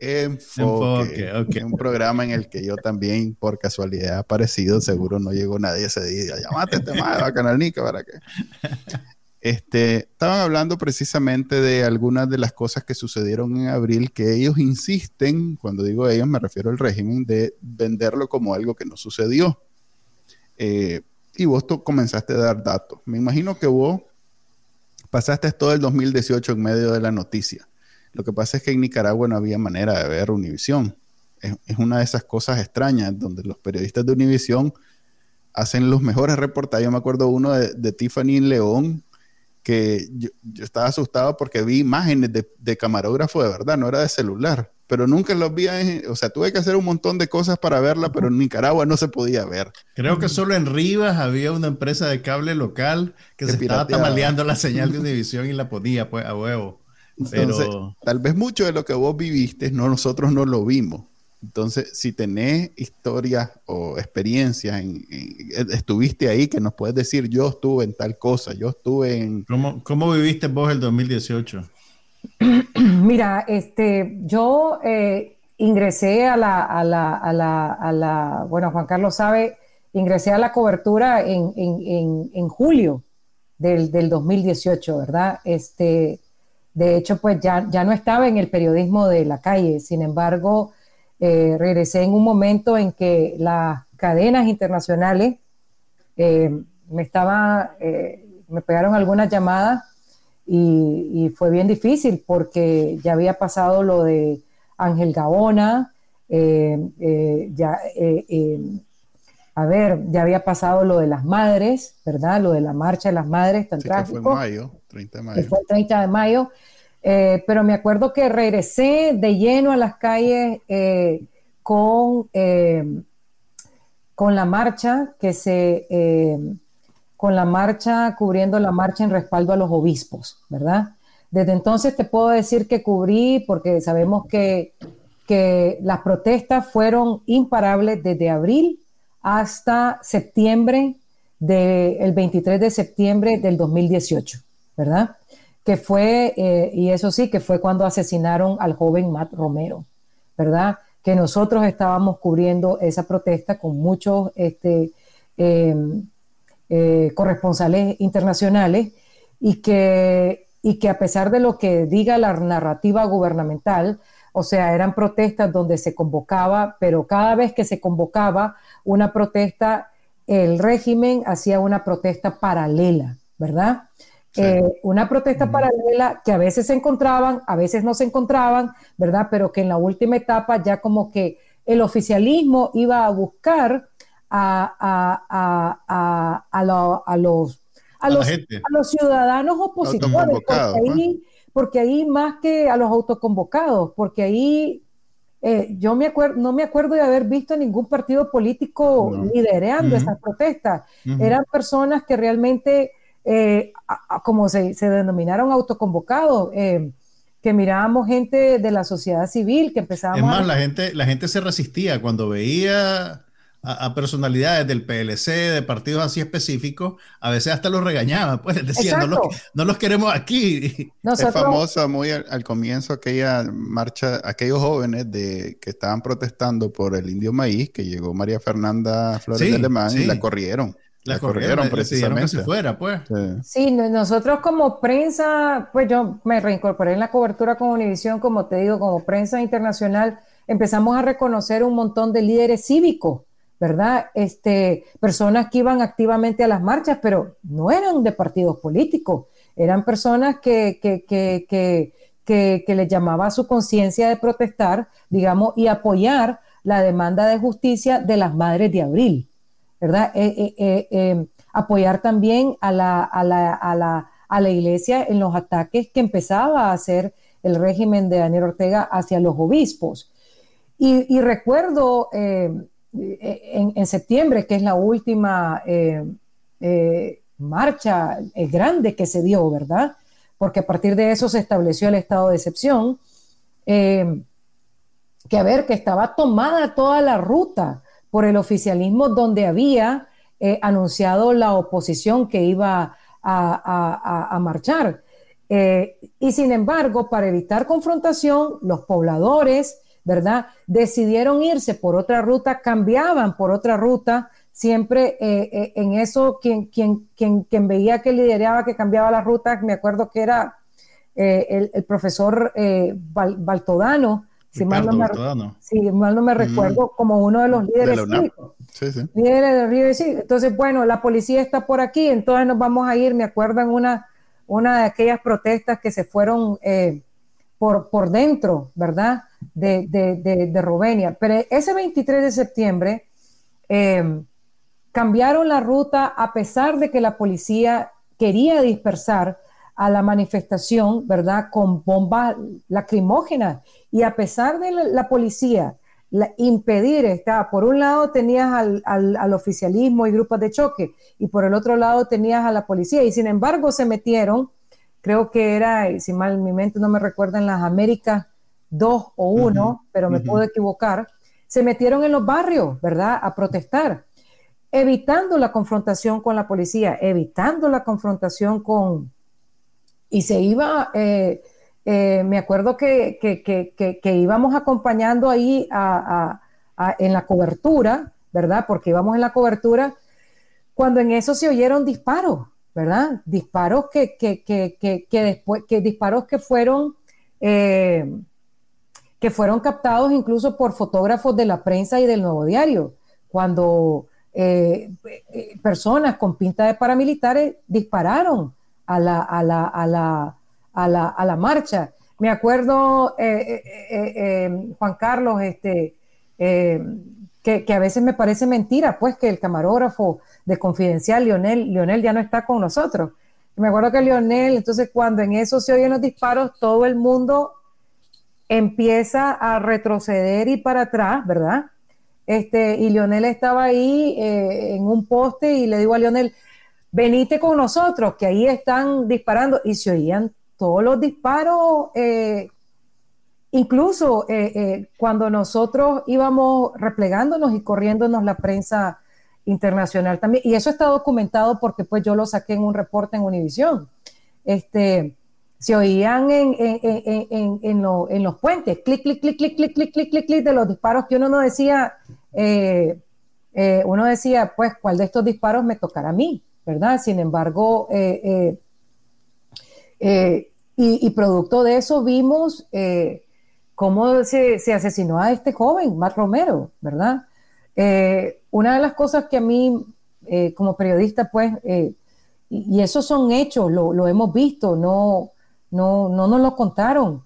enfoque. enfoque Un programa en el que yo también, por casualidad, aparecido. Seguro no llegó nadie ese día. Llamate este a Canal Nica para que. Este, estaban hablando precisamente de algunas de las cosas que sucedieron en abril que ellos insisten, cuando digo ellos me refiero al régimen, de venderlo como algo que no sucedió. Eh, y vos comenzaste a dar datos. Me imagino que vos pasaste todo el 2018 en medio de la noticia. Lo que pasa es que en Nicaragua no había manera de ver Univisión. Es, una de esas cosas extrañas donde los periodistas de Univisión hacen los mejores reportajes. Yo me acuerdo uno de, de Tiffany León que yo, estaba asustado porque vi imágenes de, camarógrafo de verdad, no era de celular, pero nunca los vi, o sea, tuve que hacer un montón de cosas para verla, pero en Nicaragua no se podía ver.
Creo que solo en Rivas había una empresa de cable local que, se estaba tamaleando la señal de Univisión y la ponía pues a huevo.
pero... tal vez mucho de lo que vos viviste, no, nosotros no lo vimos. Entonces, si tenés historias o experiencias, en, estuviste ahí, que nos puedes decir, yo estuve en tal cosa, yo estuve en...
¿Cómo, cómo viviste vos el 2018?
Mira, este, yo eh, ingresé a la, a, la, a, la, a la, bueno, Juan Carlos sabe, ingresé a la cobertura en, en, en julio del, del, 2018, ¿verdad? Este, de hecho, pues ya, ya no estaba en el periodismo de la calle, sin embargo eh, regresé en un momento en que las cadenas internacionales eh, me estaba, eh, me pegaron algunas llamadas y, fue bien difícil porque ya había pasado lo de Ángel Gaona, ya, a ver, ya había pasado lo de las madres, ¿verdad? Lo de la marcha de las madres tan trágico.
Fue mayo, 30 de mayo.
fue el 30 de mayo. Eh, pero me acuerdo que regresé de lleno a las calles eh, con, eh, con la marcha que se con la marcha cubriendo la marcha en respaldo a los obispos, ¿verdad? Desde entonces te puedo decir que cubrí, porque sabemos que, que las protestas fueron imparables desde abril hasta septiembre, del 23 de septiembre del 2018, ¿verdad? que fue, eh, y eso sí, que fue cuando asesinaron al joven Matt Romero, ¿verdad? Que nosotros estábamos cubriendo esa protesta con muchos este, em, eh, corresponsales internacionales y que, y que a pesar de lo que diga la narrativa gubernamental, o sea, eran protestas donde se convocaba, pero cada vez que se convocaba una protesta, el régimen hacía una protesta paralela, ¿verdad? Eh, una protesta paralela que a veces se encontraban, a veces no se encontraban, ¿verdad? Pero que en la última etapa ya como que el oficialismo iba a buscar a, a, a, los, a, los, a los ciudadanos opositores, porque ahí, más que a los autoconvocados, porque ahí eh, yo me acuerdo, no me acuerdo de haber visto ningún partido político liderando esas protestas. Eran personas que realmente eh, como se, denominaron autoconvocados, eh, que mirábamos gente de la sociedad civil, que empezábamos...
Es más, la, gente, la gente se resistía cuando veía a, personalidades del PLC, de partidos así específicos, a veces hasta los regañaban, pues decían, no los, queremos aquí.
Es famosa muy al, comienzo aquella marcha, aquellos jóvenes de, que estaban protestando por el indio maíz, que llegó María Fernanda Flores de Alemán y la corrieron.
La, corrieron, precisamente. Que fuera, pues.
Sí. nosotros como prensa, pues yo me reincorporé en la cobertura con Univisión, como te digo, como prensa internacional, empezamos a reconocer un montón de líderes cívicos, ¿verdad? Este, personas que iban activamente a las marchas, pero no eran de partidos políticos, eran personas que, que, que, que, que les llamaba su conciencia de protestar, digamos, y apoyar la demanda de justicia de las madres de abril. ¿verdad? Eh, eh, eh, apoyar también a la, a, la, a, la, a la iglesia en los ataques que empezaba a hacer el régimen de Daniel Ortega hacia los obispos. Y, recuerdo en, en, septiembre, que es la última marcha grande que se dio, ¿verdad? porque a partir de eso se estableció el estado de excepción, eh, que a ver, que estaba tomada toda la ruta por el oficialismo donde había eh, anunciado la oposición que iba a, marchar. Eh, y sin embargo, para evitar confrontación, los pobladores, ¿verdad? Decidieron irse por otra ruta, cambiaban por otra ruta, siempre eh, en eso, quien, quien, quien, quien, veía que lideraba, que cambiaba la ruta, me acuerdo que era el, profesor Baltodano, si mal, no me, mal no me recuerdo, como uno de los líderes Sí, sí. Líderes sí. Entonces, bueno, la policía está por aquí, entonces nos vamos a ir. Me acuerdo en una, una de aquellas protestas que se fueron eh, por, por dentro, ¿verdad? De, de, de, Rubenia. Pero ese 23 de septiembre eh, cambiaron la ruta a pesar de que la policía quería dispersar a la manifestación, ¿verdad? Con bombas lacrimógenas. Y a pesar de la, policía impedir, está, por un lado tenías al, al, oficialismo y grupos de choque, y por el otro lado tenías a la policía. Y sin embargo se metieron, creo que era, si mal mi mente no me recuerda, en las Américas 2 o 1, pero me puedo equivocar, se metieron en los barrios, ¿verdad? A protestar, evitando la confrontación con la policía, evitando la confrontación con, y se iba, eh, eh, me acuerdo que, que, íbamos acompañando ahí en la cobertura, ¿verdad? Porque íbamos en la cobertura cuando en eso se oyeron disparos, ¿verdad? Disparos que, que, después, que disparos que fueron, eh, que fueron captados incluso por fotógrafos de la prensa y del Nuevo Diario, cuando personas con pinta de paramilitares dispararon a la, a la, a la, a la, a la marcha. Me acuerdo, eh, eh, eh, Juan Carlos, este, que, a veces me parece mentira, pues que el camarógrafo de Confidencial, Lionel, Lionel ya no está con nosotros. Me acuerdo que Lionel, entonces cuando en eso se oyen los disparos, todo el mundo empieza a retroceder y para atrás, ¿verdad? Este, y Lionel estaba ahí en un poste y le digo a Lionel, venite con nosotros, que ahí están disparando y se oían todos los disparos, eh, incluso eh, eh, cuando nosotros íbamos replegándonos y corriéndonos la prensa internacional también, y eso está documentado porque pues yo lo saqué en un reporte en Univisión, este, se oían en, en, en, los puentes, clic, clic, clic, clic, clic, clic, clic, clic, clic, de los disparos que uno no decía, uno decía, pues, ¿cuál de estos disparos me tocará a mí? ¿verdad? Sin embargo, eh, eh, eh, y, producto de eso vimos cómo se, asesinó a este joven, Matt Romero, ¿verdad? una de las cosas que a mí, como periodista, pues, y, esos son hechos, lo, hemos visto, no, no, no nos lo contaron.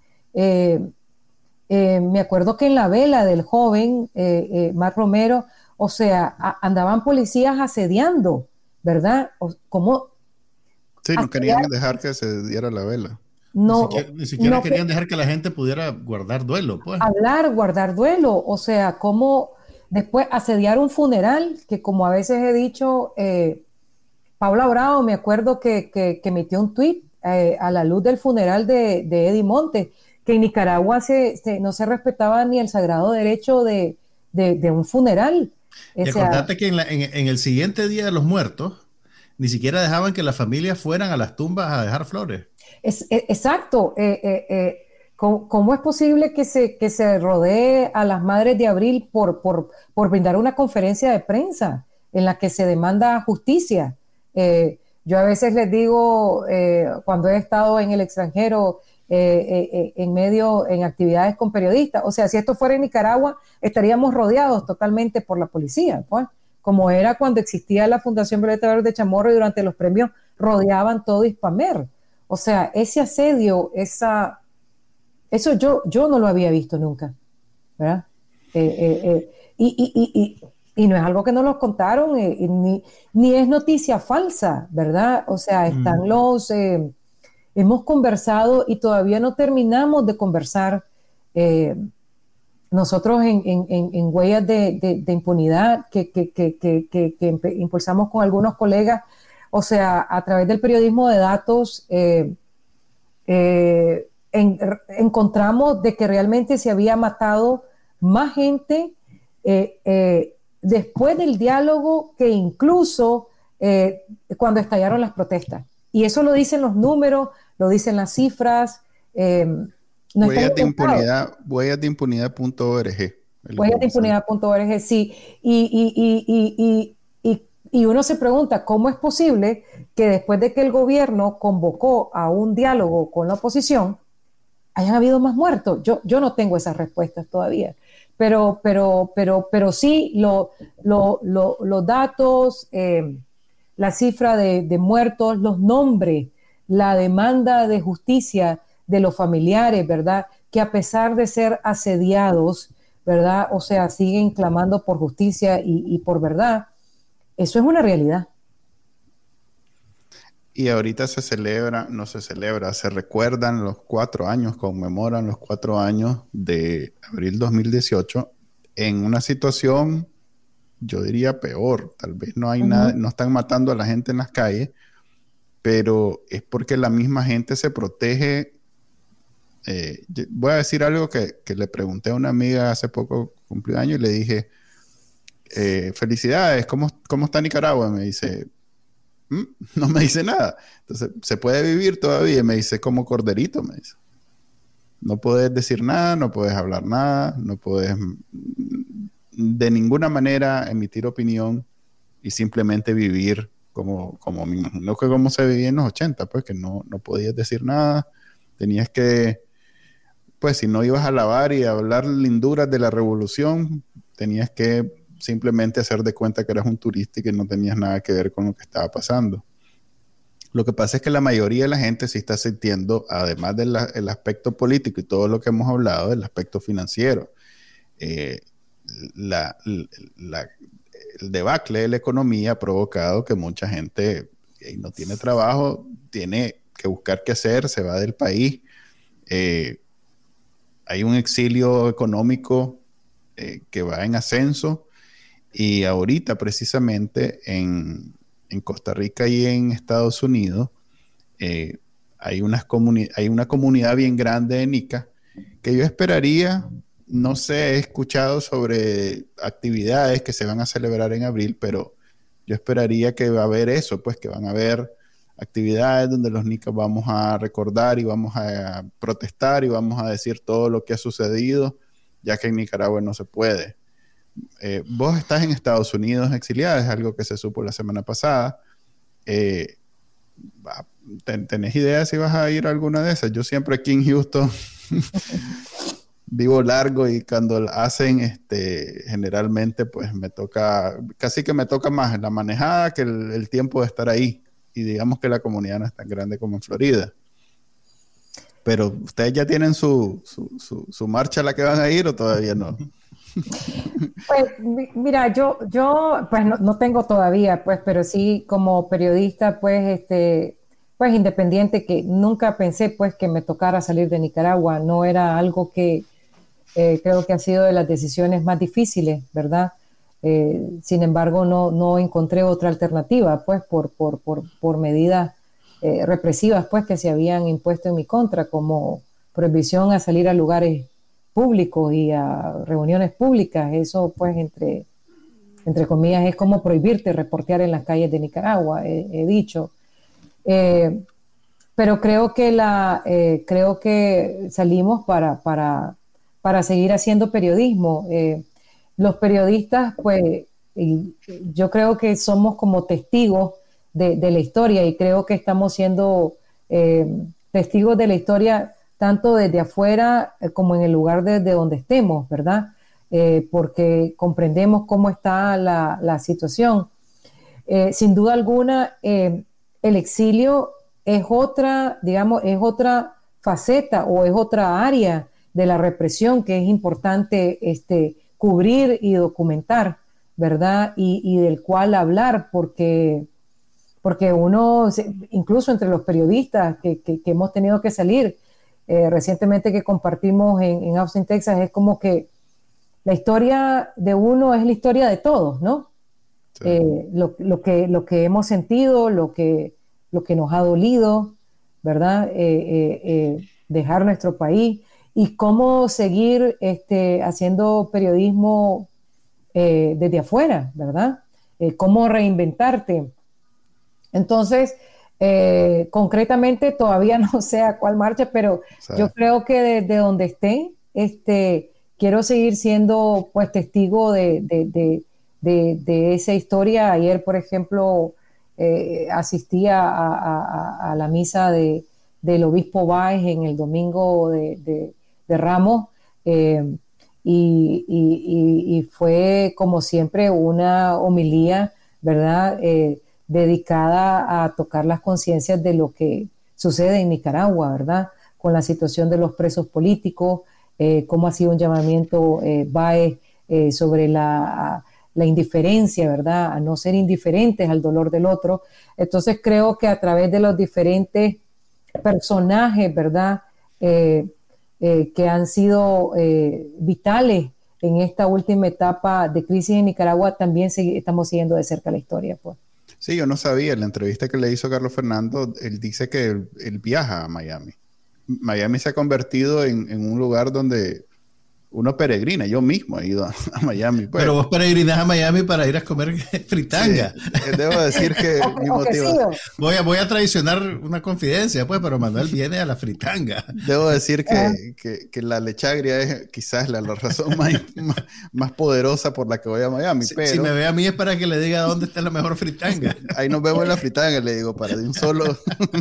me acuerdo que en la vela del joven Matt Romero, o sea, andaban policías asediando ¿verdad? ¿Cómo?
Sí, no querían dejar que se diera la vela.
No, ni siquiera, querían dejar que la gente pudiera guardar duelo, pues.
Hablar, guardar duelo, o sea, cómo después asediar un funeral, que como a veces he dicho, eh, Paula Bravo, me acuerdo que, que, emitió un tuit eh, a la luz del funeral de, de Eddie Monte, que en Nicaragua se, no se respetaba ni el sagrado derecho de, de un funeral.
Y acordate que en, el siguiente Día de los Muertos, ni siquiera dejaban que las familias fueran a las tumbas a dejar flores.
Es, e, exacto. Eh, eh, eh, ¿cómo, es posible que se, que se rodee a las madres de abril por, por, por brindar una conferencia de prensa en la que se demanda justicia? yo a veces les digo, cuando he estado en el extranjero, eh, eh, en medio, en actividades con periodistas. O sea, si esto fuera en Nicaragua, estaríamos rodeados totalmente por la policía, pues, como era cuando existía la Fundación Violeta de Chamorro y durante los premios rodeaban todo Hispamer. O sea, ese asedio, esa, eso yo, yo no lo había visto nunca, ¿verdad? Eh, y, no es algo que nos lo contaron, ni, ni, es noticia falsa, ¿verdad? O sea, están mm. los hemos conversado y todavía no terminamos de conversar. Eh, nosotros en, Huellas de, Impunidad que, impulsamos con algunos colegas, o sea, a través del periodismo de datos, eh, eh, encontramos de que realmente se había matado más gente eh, después del diálogo que incluso cuando estallaron las protestas. Y eso lo dicen los números, lo dicen las cifras.
No huellas de impunidad, huellas de impunidad.org.
Huellas de impunidad.org, sí. Y, y, uno se pregunta, ¿cómo es posible que después de que el gobierno convocó a un diálogo con la oposición, hayan habido más muertos? Yo, yo no tengo esas respuestas todavía. Pero, pero, pero, pero sí, lo, los datos, eh, la cifra de, de muertos, los nombres, la demanda de justicia de los familiares, ¿verdad? Que a pesar de ser asediados, ¿verdad? O sea, siguen clamando por justicia y, por verdad. Eso es una realidad.
Y ahorita se celebra, no se celebra, se recuerdan los cuatro años, conmemoran los cuatro años de abril 2018 en una situación, yo diría peor. Tal vez no hay nada, no están matando a la gente en las calles, pero es porque la misma gente se protege eh, voy a decir algo que, le pregunté a una amiga hace poco, cumplió año, y le dije, eh, felicidades, ¿cómo, ¿cómo, está Nicaragua? Me dice, mm, no me dice nada. Entonces, ¿se puede vivir todavía? Me dice, como corderito, me dice. No puedes decir nada, no puedes hablar nada, no puedes de ninguna manera emitir opinión y simplemente vivir como, como me que como se vivía en los 80, pues que no, no podías decir nada, tenías que pues si no ibas a lavar y a hablar linduras de la revolución, tenías que simplemente hacer de cuenta que eras un turista y que no tenías nada que ver con lo que estaba pasando. Lo que pasa es que la mayoría de la gente sí está sintiendo, además del aspecto político y todo lo que hemos hablado, el aspecto financiero. Eh, el debacle de la economía ha provocado que mucha gente no tiene trabajo, tiene que buscar qué hacer, se va del país. Eh, hay un exilio económico eh, que va en ascenso y ahorita precisamente en, Costa Rica y en Estados Unidos eh, hay, unas hay una comunidad bien grande de NICA que yo esperaría, no sé, he escuchado sobre actividades que se van a celebrar en abril, pero yo esperaría que va a haber eso, pues que van a haber actividades donde los nicas vamos a recordar y vamos a protestar y vamos a decir todo lo que ha sucedido, ya que en Nicaragua no se puede. Eh, vos estás en Estados Unidos exiliada, es algo que se supo la semana pasada. Eh, ¿Tenés idea si vas a ir a alguna de esas? Yo siempre aquí en Houston vivo largo y cuando hacen, este, generalmente pues me toca, casi que me toca más la manejada que el tiempo de estar ahí y digamos que la comunidad no es tan grande como en Florida. Pero ustedes ya tienen su, su, marcha a la que van a ir o todavía no?
Pues mira, yo, yo pues no, tengo todavía, pues, pero sí como periodista, pues, este, pues independiente que nunca pensé pues que me tocara salir de Nicaragua, no era algo que eh, creo que ha sido de las decisiones más difíciles, ¿verdad? Eh, sin embargo, no, no, encontré otra alternativa, pues, por, por, por, medidas eh, represivas, pues, que se habían impuesto en mi contra, como prohibición a salir a lugares públicos y a reuniones públicas. Eso, pues, entre, entre comillas, es como prohibirte reportear en las calles de Nicaragua, he, dicho. Eh, pero creo que, la, creo que salimos para, para, para seguir haciendo periodismo los periodistas, pues yo creo que somos como testigos de, la historia y creo que estamos siendo eh, testigos de la historia tanto desde afuera eh, como en el lugar desde donde estemos, ¿verdad? Eh, porque comprendemos cómo está la, situación. sin duda alguna, el exilio es otra, digamos, es otra faceta o es otra área de la represión que es importante este, cubrir y documentar, ¿verdad? Y, del cual hablar, porque, porque uno, incluso entre los periodistas que, hemos tenido que salir, eh, recientemente que compartimos en, Austin, Texas, es como que la historia de uno es la historia de todos, ¿no? Eh, lo, que, lo que hemos sentido, lo que, lo que nos ha dolido, ¿verdad? dejar nuestro país y cómo seguir este, haciendo periodismo desde afuera, ¿verdad? cómo reinventarte. Entonces, eh, concretamente todavía no sé a cuál marcha, pero yo creo que desde donde esté, este, quiero seguir siendo pues testigo de, esa historia. Ayer, por ejemplo, eh, asistía a, la misa del obispo Báez en el domingo de, Ramos. Eh, y, fue como siempre una homilía, ¿verdad? Dedicada a tocar las conciencias de lo que sucede en Nicaragua, ¿verdad? Con la situación de los presos políticos, eh, cómo ha sido un llamamiento eh, BAE eh, sobre la, indiferencia, ¿verdad? A no ser indiferentes al dolor del otro. Entonces creo que a través de los diferentes personajes, ¿verdad? que han sido vitales en esta última etapa de crisis en Nicaragua, también estamos siguiendo de cerca la historia, pues.
Sí, yo no sabía. En la entrevista que le hizo Carlos Fernando, él dice que él, viaja a Miami. Miami se ha convertido en, en, un lugar donde uno peregrina, yo mismo he ido a, Miami.
Pues. Pero vos peregrinas a Miami para ir a comer fritanga.
Eh, debo decir que mi
motivo... Voy a, voy a traicionar una confidencia, pues, pero Manuel viene a la fritanga.
Debo decir que, que, que la lechagria es quizás la, razón más, más, poderosa por la que voy a Miami.
Si, si me ve a mí es para que le diga dónde está la mejor fritanga.
Ahí nos vemos en la fritanga, le digo, para de un solo...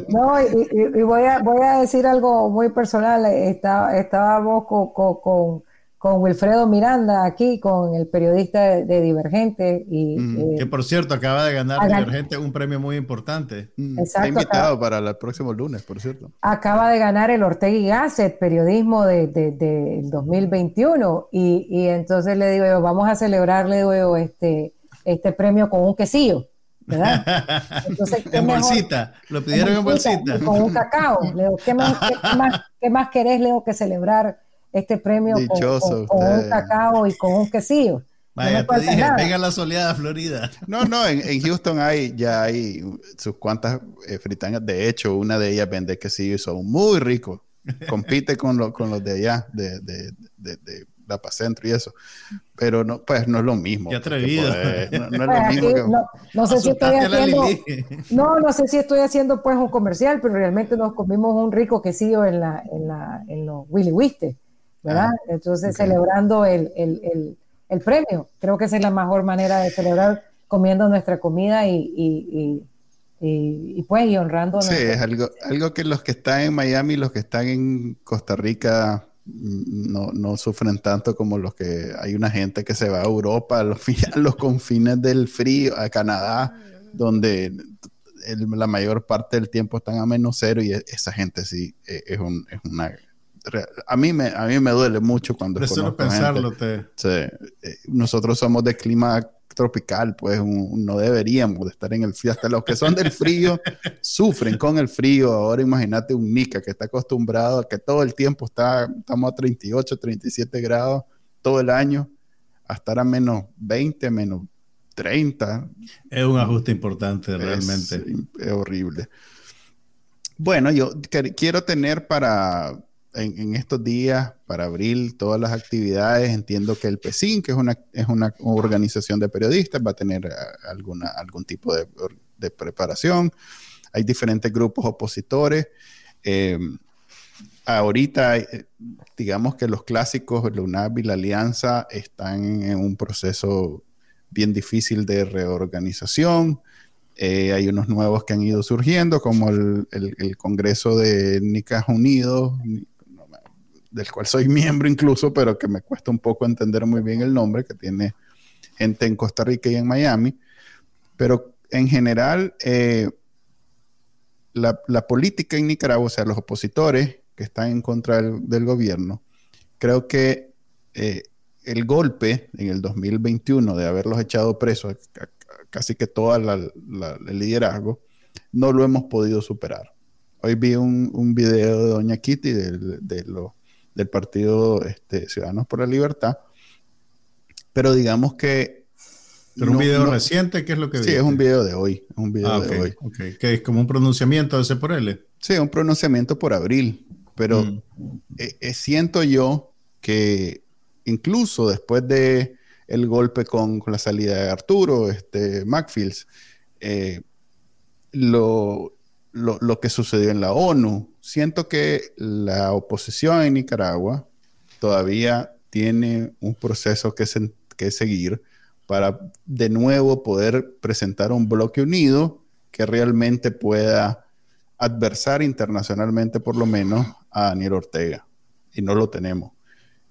No, y, voy, a, voy a decir algo muy personal. Estaba, estábamos con, con con Wilfredo Miranda aquí, con el periodista de, Divergente. Y,
mm, eh, que por cierto, acaba de ganar Divergente un premio muy importante.
Mm, está invitado para el próximo lunes, por cierto.
Acaba de ganar el Ortega y Gasset, periodismo del de, 2021. Y, y, entonces le digo yo, vamos a celebrarle este, este premio con un quesillo. ¿verdad?
Entonces, en bolsita, lo pidieron en bolsita.
Con un cacao. ¿qué, más, qué, más, ¿qué más querés, Leo, que celebrar este premio con, un cacao y con un quesillo.
Vaya, te dije, venga la soleada Florida.
No, no, en, Houston hay, ya hay sus cuantas eh, fritangas. De hecho, una de ellas vende quesillo y son muy ricos. Compite con, con los de allá, de, de, de, de la Pacentro y eso. Pero no, pues no es lo mismo.
Qué atrevido.
no, es lo mismo que... no, sé si estoy haciendo, no, no sé si estoy haciendo pues un comercial, pero realmente nos comimos un rico quesillo en la, en la, en los Willy Wiste. ¿Verdad? Ah, Entonces, celebrando el, el, el, premio. Creo que esa es la mejor manera de celebrar comiendo nuestra comida y, y, y, y pues, y honrando.
Sí, es algo, algo que los que están en Miami, los que están en Costa Rica, mm, no, no, sufren tanto como los que hay una gente que se va a Europa, a los, los confines del frío, a Canadá, donde la mayor parte del tiempo están a menos cero y e, esa gente sí eh, es, un, es una a mí me, a mí me duele mucho cuando...
pensarlo,
eh, nosotros somos de clima tropical, pues no deberíamos de estar en el frío. Hasta los que son del frío sufren con el frío. Ahora imagínate un Nica que está acostumbrado a que todo el tiempo está, estamos a 38, 37 grados todo el año, a estar a menos 20, menos 30.
Es un ajuste importante realmente.
es horrible. Bueno, yo quiero tener para en, estos días, para abril, todas las actividades. Entiendo que el PESIN, que es una, es una organización de periodistas, va a tener eh, alguna, algún tipo de, preparación. Hay diferentes grupos opositores. Eh, ahorita, eh, digamos que los clásicos, la UNAV y la Alianza, están en un proceso bien difícil de reorganización. hay unos nuevos que han ido surgiendo, como el, el Congreso de Nicas Unidos, del cual soy miembro incluso, pero que me cuesta un poco entender muy bien el nombre, que tiene gente en Costa Rica y en Miami. Pero en general, eh, la, política en Nicaragua, o sea, los opositores que están en contra del, gobierno, creo que eh, el golpe en el 2021 de haberlos echado presos, casi que todo el liderazgo, no lo hemos podido superar. Hoy vi un, video de Doña Kitty de, de los del Partido este, Ciudadanos por la Libertad. Pero digamos que...
¿Pero un video reciente? ¿Qué es lo que
Sí, es un video de hoy. Es un video ah, de hoy.
Que es como un pronunciamiento de ese por él.
Sí, un pronunciamiento por abril, pero mm. eh, eh, siento yo que incluso después de el golpe con, la salida de Arturo, este, Macfields, eh, lo, lo, que sucedió en la ONU, siento que la oposición en Nicaragua todavía tiene un proceso que, que seguir para de nuevo poder presentar un bloque unido que realmente pueda adversar internacionalmente, por lo menos, a Daniel Ortega. Y no lo tenemos.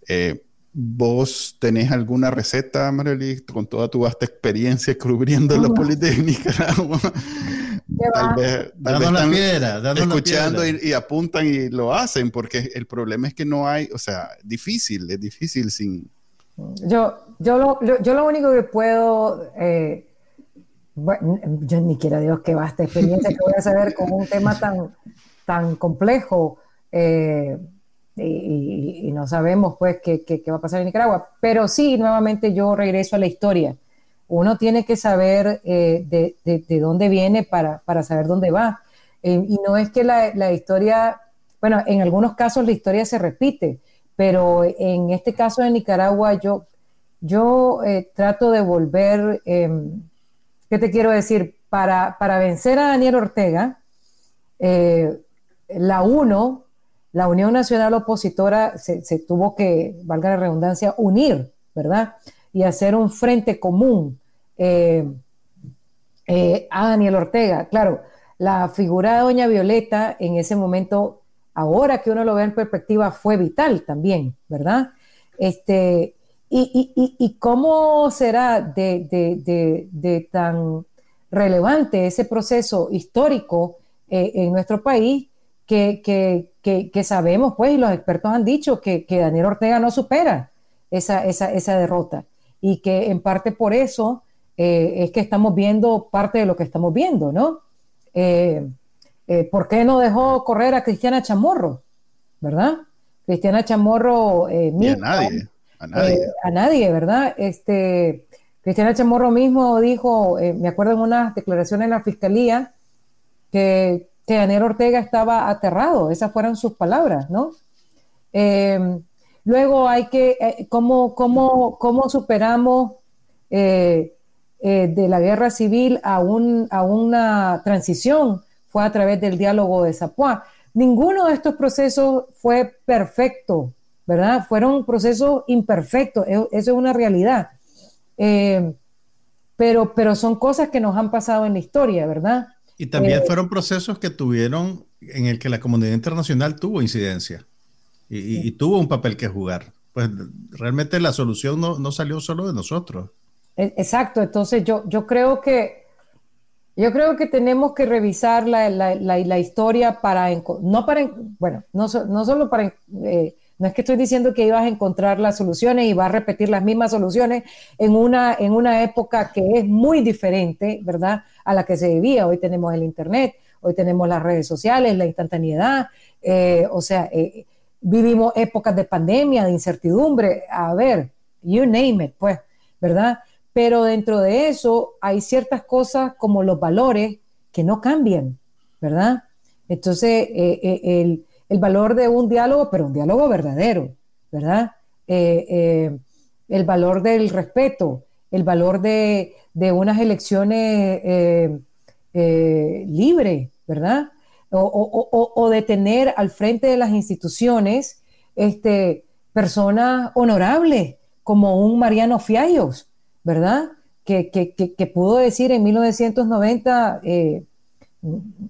Eh, ¿Vos tenés alguna receta, Marely, con toda tu vasta experiencia cubriendo la política de Nicaragua?
Tal vez, la piedra,
escuchando y, apuntan y lo hacen, porque el problema es que no hay, o sea, difícil, es difícil sin...
Yo, yo, lo, yo, lo único que puedo eh, bueno, yo ni quiera Dios que esta experiencia que voy a saber con un tema tan, tan complejo eh, y, no sabemos pues qué, qué, va a pasar en Nicaragua. Pero sí, nuevamente yo regreso a la historia. Uno tiene que saber eh, de, de, dónde viene para, para, saber dónde va. Eh, y no es que la, la, historia, bueno, en algunos casos la historia se repite, pero en este caso de Nicaragua yo, yo trato de volver em, ¿Qué te quiero decir? Para, para vencer a Daniel Ortega, eh, la UNO, la Unión Nacional Opositora, se, tuvo que, valga la redundancia, unir, ¿verdad? Y hacer un frente común eh, eh, a Daniel Ortega. Claro, la figura de Doña Violeta en ese momento, ahora que uno lo ve en perspectiva, fue vital también, ¿verdad? Este, ¿Y, cómo será de, tan relevante ese proceso histórico eh, en nuestro país que, sabemos, pues, y los expertos han dicho que, Daniel Ortega no supera esa, derrota y que en parte por eso eh, es que estamos viendo parte de lo que estamos viendo, ¿no? Eh, ¿Por qué no dejó correr a Cristiana Chamorro? ¿Verdad? Cristiana Chamorro...
a nadie a nadie.
Eh, a nadie, ¿verdad? Este, Cristiana Chamorro mismo dijo, eh, me acuerdo en unas declaraciones en la fiscalía, que, que Daniel Ortega estaba aterrado, esas fueron sus palabras, ¿no? Luego hay que, eh, ¿cómo, cómo, cómo superamos de la guerra civil a, un, a una transición? Fue a través del diálogo de Zapuá. Ninguno de estos procesos fue perfecto, ¿verdad? Fueron procesos imperfectos, eso es una realidad. Eh, pero, pero son cosas que nos han pasado en la historia, ¿verdad?
Y también eh, fueron procesos que tuvieron, en el que la comunidad internacional tuvo incidencia y, tuvo un papel que jugar. Pues realmente la solución no, salió solo de nosotros.
E, exacto, entonces yo, yo creo que yo creo que tenemos que revisar la, la, la, historia para, no para, bueno, no, no solo para eh, no es que estoy diciendo que ibas a encontrar las soluciones y vas a repetir las mismas soluciones en una, en una época que es muy diferente, ¿verdad? A la que se vivía. Hoy tenemos el Internet, hoy tenemos las redes sociales, la instantaneidad, eh, o sea, eh, vivimos épocas de pandemia, de incertidumbre, a ver, you name it, pues, ¿verdad? Pero dentro de eso hay ciertas cosas como los valores que no cambian, ¿verdad? Entonces, eh, el el valor de un diálogo, pero un diálogo verdadero, ¿verdad? Eh, eh, el valor del respeto, el valor de, unas elecciones eh, libres, ¿verdad? O, de tener al frente de las instituciones este, personas honorables, como un Mariano Fiallos, ¿verdad? Que, que, pudo decir en 1990,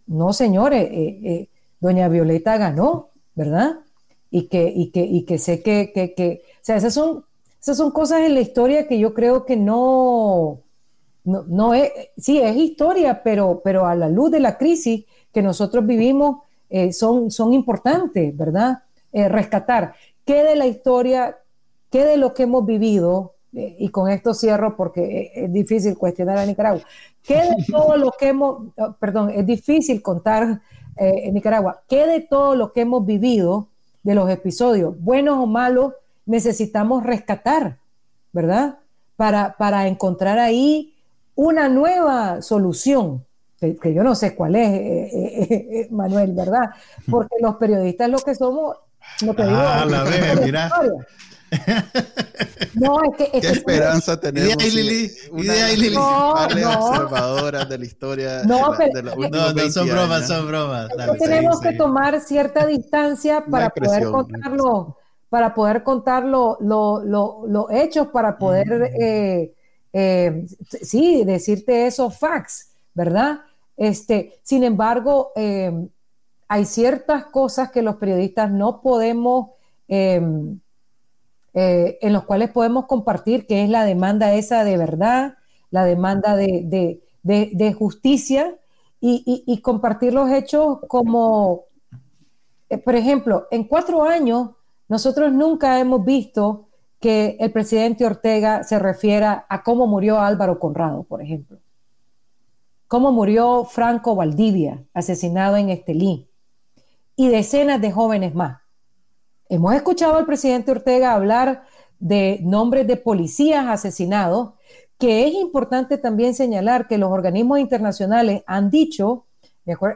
no señores, doña Violeta ganó, ¿verdad? Y que, y que, y que sé que, que, o sea, esas son, esas son cosas en la historia que yo creo que no, no, es, sí, es historia, pero, pero a la luz de la crisis que nosotros vivimos, eh, son, son importantes, ¿verdad? Eh, rescatar qué de la historia, qué de lo que hemos vivido, eh, y con esto cierro porque es difícil cuestionar a Nicaragua, qué de todo lo que hemos, oh, perdón, es difícil contar eh, en Nicaragua, ¿qué de todo lo que hemos vivido, de los episodios, buenos o malos, necesitamos rescatar, ¿verdad? Para, para encontrar ahí una nueva solución. que, yo no sé cuál es, eh, Manuel, ¿verdad? Porque los periodistas lo que somos, lo que
ah, la vez, mira.
No, es que.
¿Qué esperanza tenemos? ¿Y Lili? Lili? No, observadoras de la historia.
No,
de
no,
no,
son bromas, son bromas.
tenemos que tomar cierta distancia para poder contarlo, para poder contar los hechos, para poder, mm. eh, eh, sí, decirte esos facts, ¿verdad? Este, sin embargo, eh, hay ciertas cosas que los periodistas no podemos eh, en los cuales podemos compartir, que es la demanda esa de verdad, la demanda de, justicia y, compartir los hechos como, eh, por ejemplo, en cuatro años nosotros nunca hemos visto que el presidente Ortega se refiera a cómo murió Álvaro Conrado, por ejemplo. Cómo murió Franco Valdivia, asesinado en Estelí. Y decenas de jóvenes más. Hemos escuchado al presidente Ortega hablar de nombres de policías asesinados, que es importante también señalar que los organismos internacionales han dicho,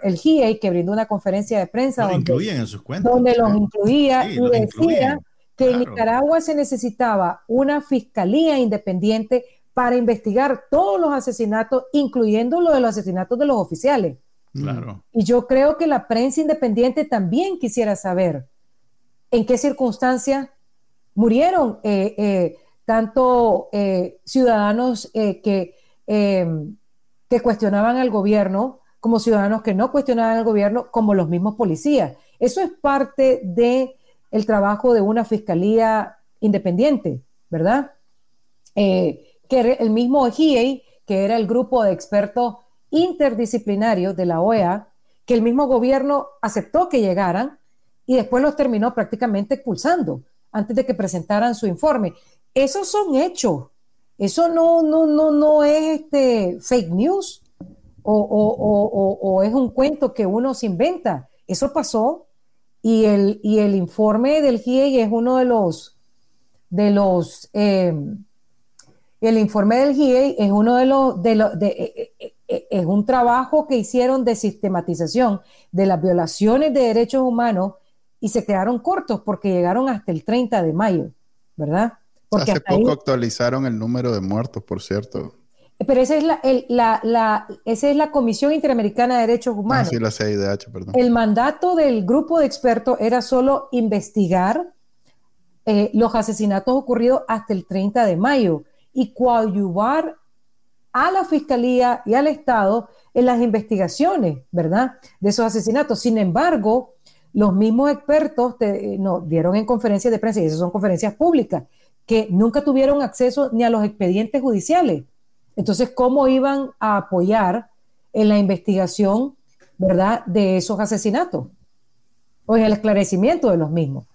el GIEI que brindó una conferencia de prensa donde,
en sus cuentas,
donde los incluía y decía que en Nicaragua se necesitaba una fiscalía independiente para investigar todos los asesinatos, incluyendo lo de los asesinatos de los oficiales.
Claro.
Y yo creo que la prensa independiente también quisiera saber en qué circunstancias murieron eh, eh, tanto eh, ciudadanos que, cuestionaban al gobierno como ciudadanos que no cuestionaban al gobierno, como los mismos policías. Eso es parte del el trabajo de una fiscalía independiente, ¿verdad? que el mismo GIEI, que era el grupo de expertos interdisciplinarios de la OEA, que el mismo gobierno aceptó que llegaran, y después los terminó prácticamente expulsando antes de que presentaran su informe. Esos son hechos. Eso no, no, no, no es este fake news o, es un cuento que uno se inventa. Eso pasó y el, y el informe del GIEI es uno de los, de los, em, el informe del GIEI es uno de los, de, de, eh, eh, eh, es un trabajo que hicieron de sistematización de las violaciones de derechos humanos y se quedaron cortos porque llegaron hasta el 30 de mayo, ¿verdad? Porque
Hace poco actualizaron el número de muertos, por cierto.
Pero esa es la, la, esa es la Comisión Interamericana de Derechos Humanos.
Ah, sí, la CIDH, perdón.
El mandato del grupo de expertos era solo investigar eh, los asesinatos ocurridos hasta el 30 de mayo y coadyuvar a la Fiscalía y al Estado en las investigaciones, ¿verdad? De esos asesinatos. Sin embargo, los mismos expertos te, nos dieron en conferencias de prensa, y esas son conferencias públicas, que nunca tuvieron acceso ni a los expedientes judiciales. Entonces, ¿cómo iban a apoyar en la investigación, verdad, de esos asesinatos? O en el esclarecimiento de los mismos.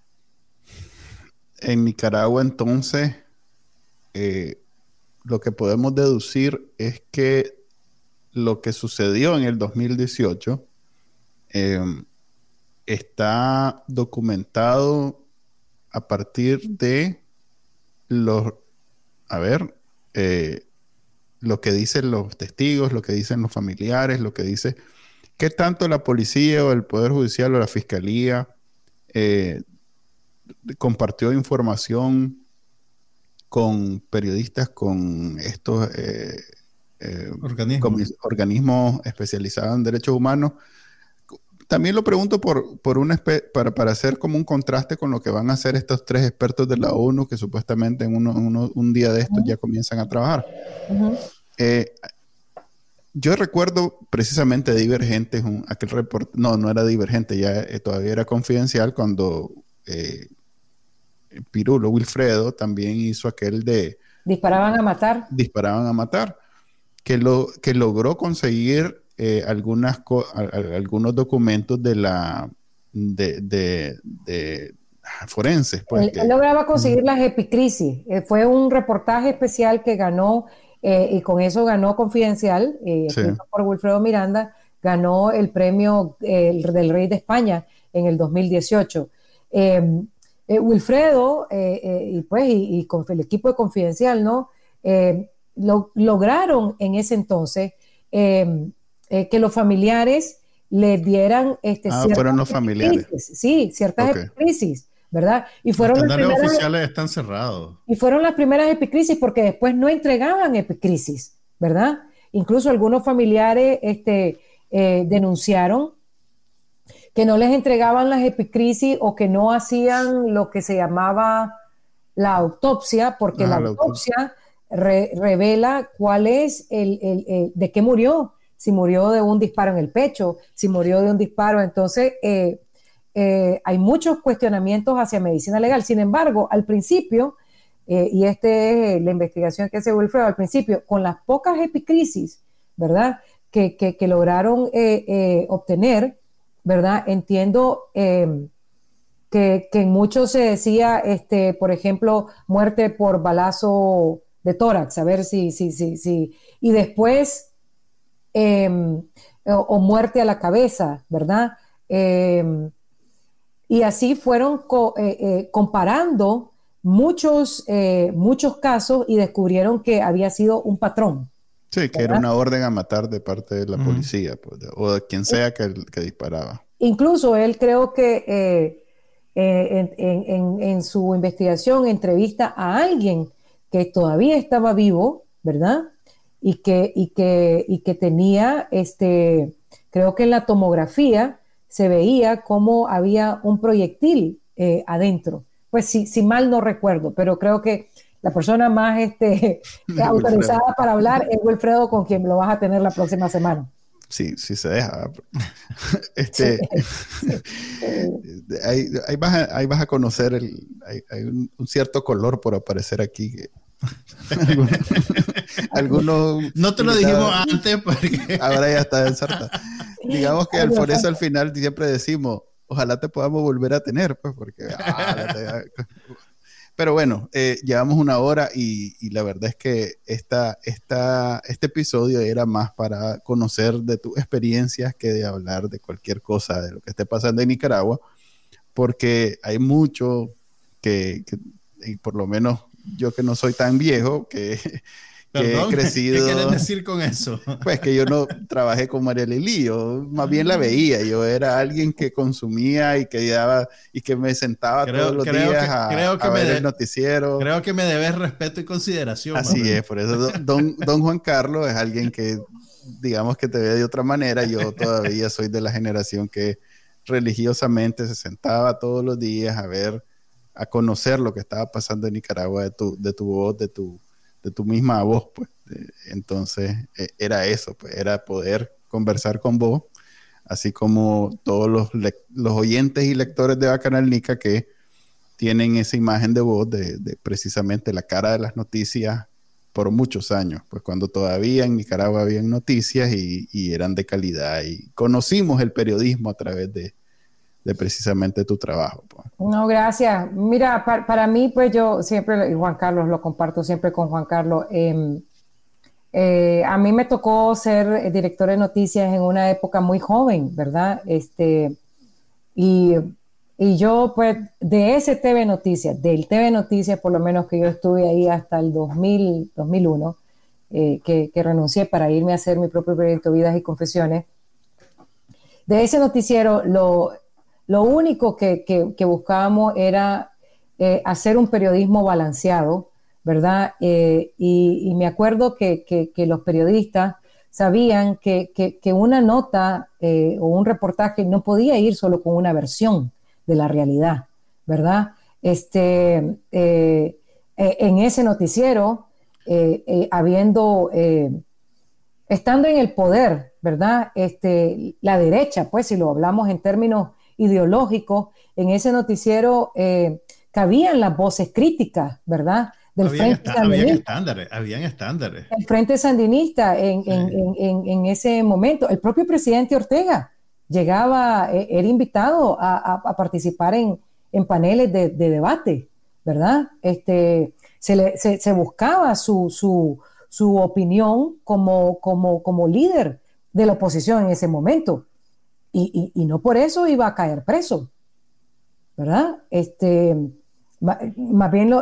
En Nicaragua, entonces, eh, lo que podemos deducir es que lo que sucedió en el 2018 eh, está documentado a partir de los, a ver, eh, lo que dicen los testigos, lo que dicen los familiares, lo que dice, qué tanto la policía o el Poder Judicial o la Fiscalía eh, compartió información con periodistas, con estos eh, organismos especializados en derechos humanos también lo pregunto por, por una para, para, hacer como un contraste con lo que van a hacer estos tres expertos de la ONU que supuestamente en uno, un día de estos ya comienzan a trabajar. Eh, yo recuerdo precisamente Divergente, aquel report, no, no era Divergente, ya eh, todavía era confidencial cuando eh, Pirulo, Wilfredo, también hizo aquel de...
Disparaban a matar.
Disparaban a matar, que, lo, que logró conseguir eh, algunas algunos documentos de la de, forenses.
Pues, él, lograba conseguir las epicrisis. Eh, fue un reportaje especial que ganó, eh, y con eso ganó Confidencial, por Wilfredo Miranda, ganó el premio del Rey de España en el 2018. Em, Wilfredo y pues y, con el equipo de Confidencial, ¿no? Lo, lograron en ese entonces em, que los familiares le dieran este,
ah, fueron los familiares.
sí, ciertas crisis, ¿verdad?
Y fueron los las primeras, oficiales están cerrados.
Y fueron las primeras epicrisis porque después no entregaban epicrisis, ¿verdad? Incluso algunos familiares este, eh, denunciaron que no les entregaban las epicrisis o que no hacían lo que se llamaba la autopsia, porque la, autopsia revela cuál es el, el, de qué murió, si murió de un disparo en el pecho, si murió de un disparo. Entonces, eh, eh, hay muchos cuestionamientos hacia medicina legal. Sin embargo, al principio, y esta es la investigación que hace Wilfredo, al principio, con las pocas epicrisis, ¿verdad? que, lograron eh, eh, obtener, ¿verdad? Entiendo eh, que, en muchos se decía, este, por ejemplo, muerte por balazo de tórax, a ver si, si, si, si, y después, em, o, muerte a la cabeza, ¿verdad? Em, y así fueron comparando muchos, muchos casos y descubrieron que había sido un patrón,
Sí, que era una orden a matar de parte de la policía pues, o de quien sea que, que, disparaba.
Incluso él creo que eh, eh, en, su investigación entrevista a alguien que todavía estaba vivo, ¿verdad? Y que, y que, y que tenía, este, creo que en la tomografía se veía como había un proyectil eh, adentro. Pues si, si mal no recuerdo, pero creo que la persona más este, autorizada para hablar es Wilfredo, con quien lo vas a tener la próxima semana.
Sí, sí se deja. Este, ahí, vas a, conocer, el, hay, un, cierto color por aparecer aquí. algunos,
no te lo dijimos antes porque...
Ahora ya está ensartado. Digamos que por eso al final siempre decimos, ojalá te podamos volver a tener, pues porque... Ah, pero bueno, eh, llevamos una hora y, la verdad es que esta, esta, este episodio era más para conocer de tus experiencias que de hablar de cualquier cosa de lo que esté pasando en Nicaragua, porque hay mucho que, que y por lo menos yo que no soy tan viejo, que
he crecido. ¿Qué quieres decir con eso?
Pues que yo no trabajé con María Lili, yo más bien la veía, yo era alguien que consumía y que daba y que me sentaba todos los días a, creo que ver el noticiero.
Creo que me debes respeto y consideración.
Así es, por eso don, don Juan Carlos es alguien que digamos que te ve de otra manera, yo todavía soy de la generación que religiosamente se sentaba todos los días a ver, a conocer lo que estaba pasando en Nicaragua de tu, de tu voz, de tu de tu misma voz, pues. Entonces, e, era eso, pues, era poder conversar con vos, así como todos los, los oyentes y lectores de Bacanal Nica que tienen esa imagen de voz de, precisamente la cara de las noticias por muchos años, pues cuando todavía en Nicaragua habían noticias y, y eran de calidad y conocimos el periodismo a través de, de precisamente tu trabajo.
No, gracias. Mira, para, mí, pues yo siempre, y Juan Carlos, lo comparto siempre con Juan Carlos. Em, eh, a mí me tocó ser director de noticias en una época muy joven, ¿verdad? Este, y, yo, pues, de ese TV Noticias, del TV Noticias, por lo menos que yo estuve ahí hasta el 2000, 2001, eh, que, que renuncié para irme a hacer mi propio proyecto Vidas y Confesiones. De ese noticiero, lo, lo único que, buscábamos era eh, hacer un periodismo balanceado, ¿verdad? Eh, y, me acuerdo que, los periodistas sabían que, una nota eh, o un reportaje no podía ir solo con una versión de la realidad, ¿verdad? Este, en ese noticiero, habiendo, estando en el poder, ¿verdad? Este, la derecha, pues si lo hablamos en términos ideológico, en ese noticiero eh, cabían las voces críticas, ¿verdad?
Del Frente Sandinista. estándares, habían estándares.
El Frente Sandinista en, ese momento, el propio presidente Ortega llegaba, eh, era invitado a, participar en, paneles de, debate, ¿verdad? Este, se, buscaba su, opinión como, como, como líder de la oposición en ese momento y, no por eso iba a caer preso, ¿verdad? Este, más bien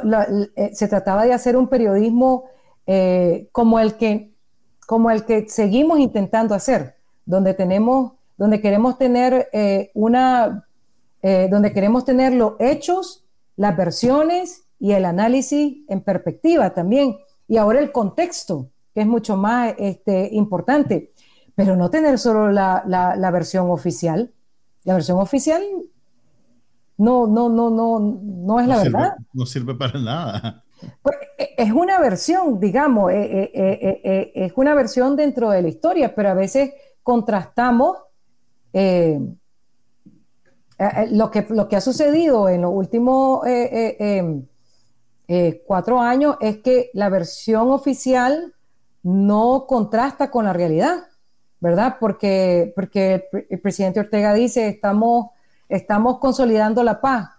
eh, se trataba de hacer un periodismo eh, como, el que, como el que seguimos intentando hacer, donde tenemos, donde queremos tener eh, una, eh, donde queremos tener los hechos, las versiones y el análisis en perspectiva también. Y ahora el contexto, que es mucho más este, importante, pero no tener solo la, la versión oficial. La versión oficial no, no, no, no, no es la verdad.
No sirve para nada.
Pues, e, es una versión, digamos, e, e, es una versión dentro de la historia, pero a veces contrastamos eh, eh, lo, que, lo que ha sucedido en los últimos eh, em, cuatro años es que la versión oficial no contrasta con la realidad, ¿verdad? Porque, porque el presidente Ortega dice, estamos estamos consolidando la paz,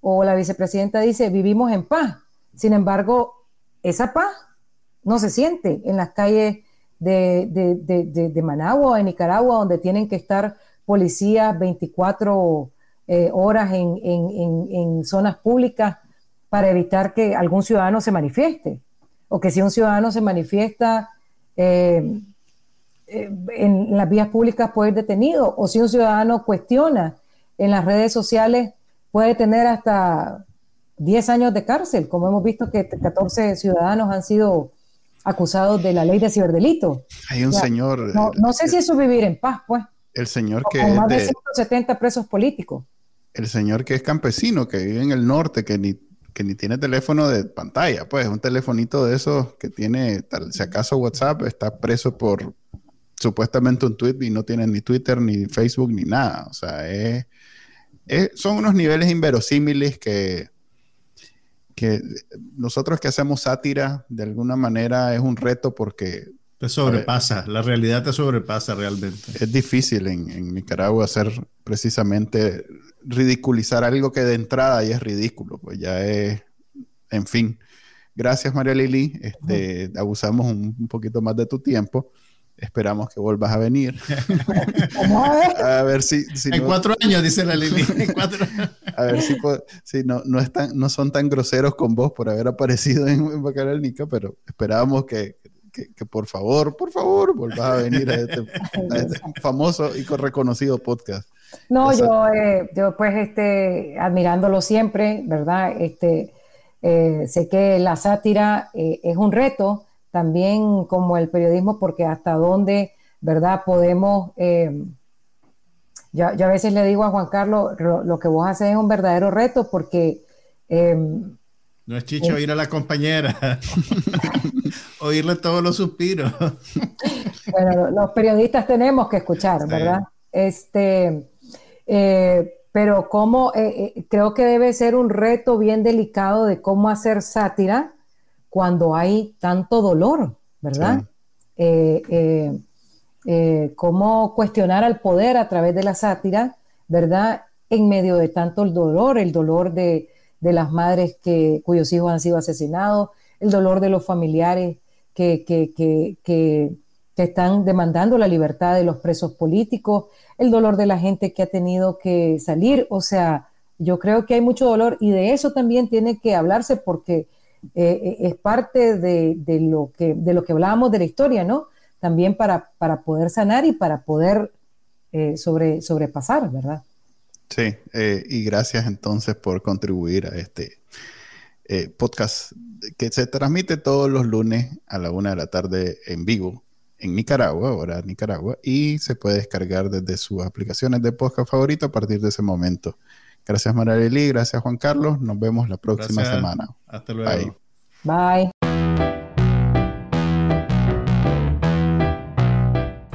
o la vicepresidenta dice, vivimos en paz. Sin embargo, esa paz no se siente en las calles de, de, Managua o de Nicaragua, donde tienen que estar policías 24 eh, horas en, zonas públicas para evitar que algún ciudadano se manifieste. O que si un ciudadano se manifiesta eh, eh, en las vías públicas puede ir detenido. O si un ciudadano cuestiona en las redes sociales puede tener hasta 10 años de cárcel, como hemos visto que 14 ciudadanos han sido acusados de la ley de ciberdelito.
Hay un señor...
No, sé si eso es vivir en paz, pues.
El señor que...
Con más de, 170 presos políticos.
El señor que es campesino, que vive en el norte, que ni, que ni tiene teléfono de pantalla, pues un telefonito de esos que tiene, tal, si acaso WhatsApp, está preso por supuestamente un tweet y no tiene ni Twitter, ni Facebook, ni nada. O sea, es son unos niveles inverosímiles que, que nosotros que hacemos sátira, de alguna manera es un reto porque...
Te sobrepasa, la realidad te sobrepasa realmente.
Es difícil en, Nicaragua hacer precisamente ridiculizar algo que de entrada ya es ridículo, pues ya es, en fin. Gracias María Lili, este, abusamos un poquito más de tu tiempo. Esperamos que vuelvas a venir. a ver si...
en cuatro años, dice la Lili.
a ver si, si no, no, están, no son tan groseros con vos por haber aparecido en, Bacaral Nica, pero esperábamos que, que, por favor, por favor, vuelvas a venir a este, este famoso y reconocido podcast.
No, yo, eh, yo pues este, admirándolo siempre, ¿verdad? Este, eh, sé que la sátira eh, es un reto, también como el periodismo, porque hasta dónde, ¿verdad? Podemos... Eh, yo, a veces le digo a Juan Carlos, lo, que vos haces es un verdadero reto porque... Eh,
no es chicho oír a la compañera, oírle todos los suspiros.
bueno, los periodistas tenemos que escuchar, ¿verdad? Este, eh, pero cómo, creo que debe ser un reto bien delicado de cómo hacer sátira cuando hay tanto dolor, ¿verdad? Eh, eh, eh, cómo cuestionar al poder a través de la sátira, ¿verdad? En medio de tanto el dolor, el dolor de, las madres que, cuyos hijos han sido asesinados, el dolor de los familiares que, que, que, están demandando la libertad de los presos políticos, el dolor de la gente que ha tenido que salir. O sea, yo creo que hay mucho dolor y de eso también tiene que hablarse porque eh, es parte de, lo que, de lo que hablábamos de la historia, ¿no? También para, para poder sanar y para poder eh, sobre, sobrepasar, ¿verdad?
Sí, eh, y gracias entonces por contribuir a este podcast que se transmite todos los lunes a la una de la tarde en vivo en Nicaragua, ahora Nicaragua, y se puede descargar desde sus aplicaciones de podcast favorito a partir de ese momento. Gracias Marareli, gracias Juan Carlos. Nos vemos la próxima semana.
Hasta luego.
Bye. Bye.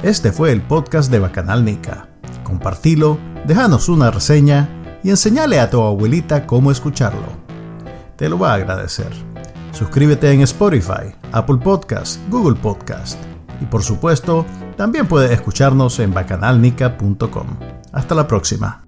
Este fue el podcast de Bacanal Nica. Compartilo, déjanos una reseña y enseñale a tu abuelita cómo escucharlo. Te lo va a agradecer. Suscríbete en Spotify, Apple Podcast, Google Podcast. Y por supuesto, también puedes escucharnos en bacanalnica.com. Hasta la próxima.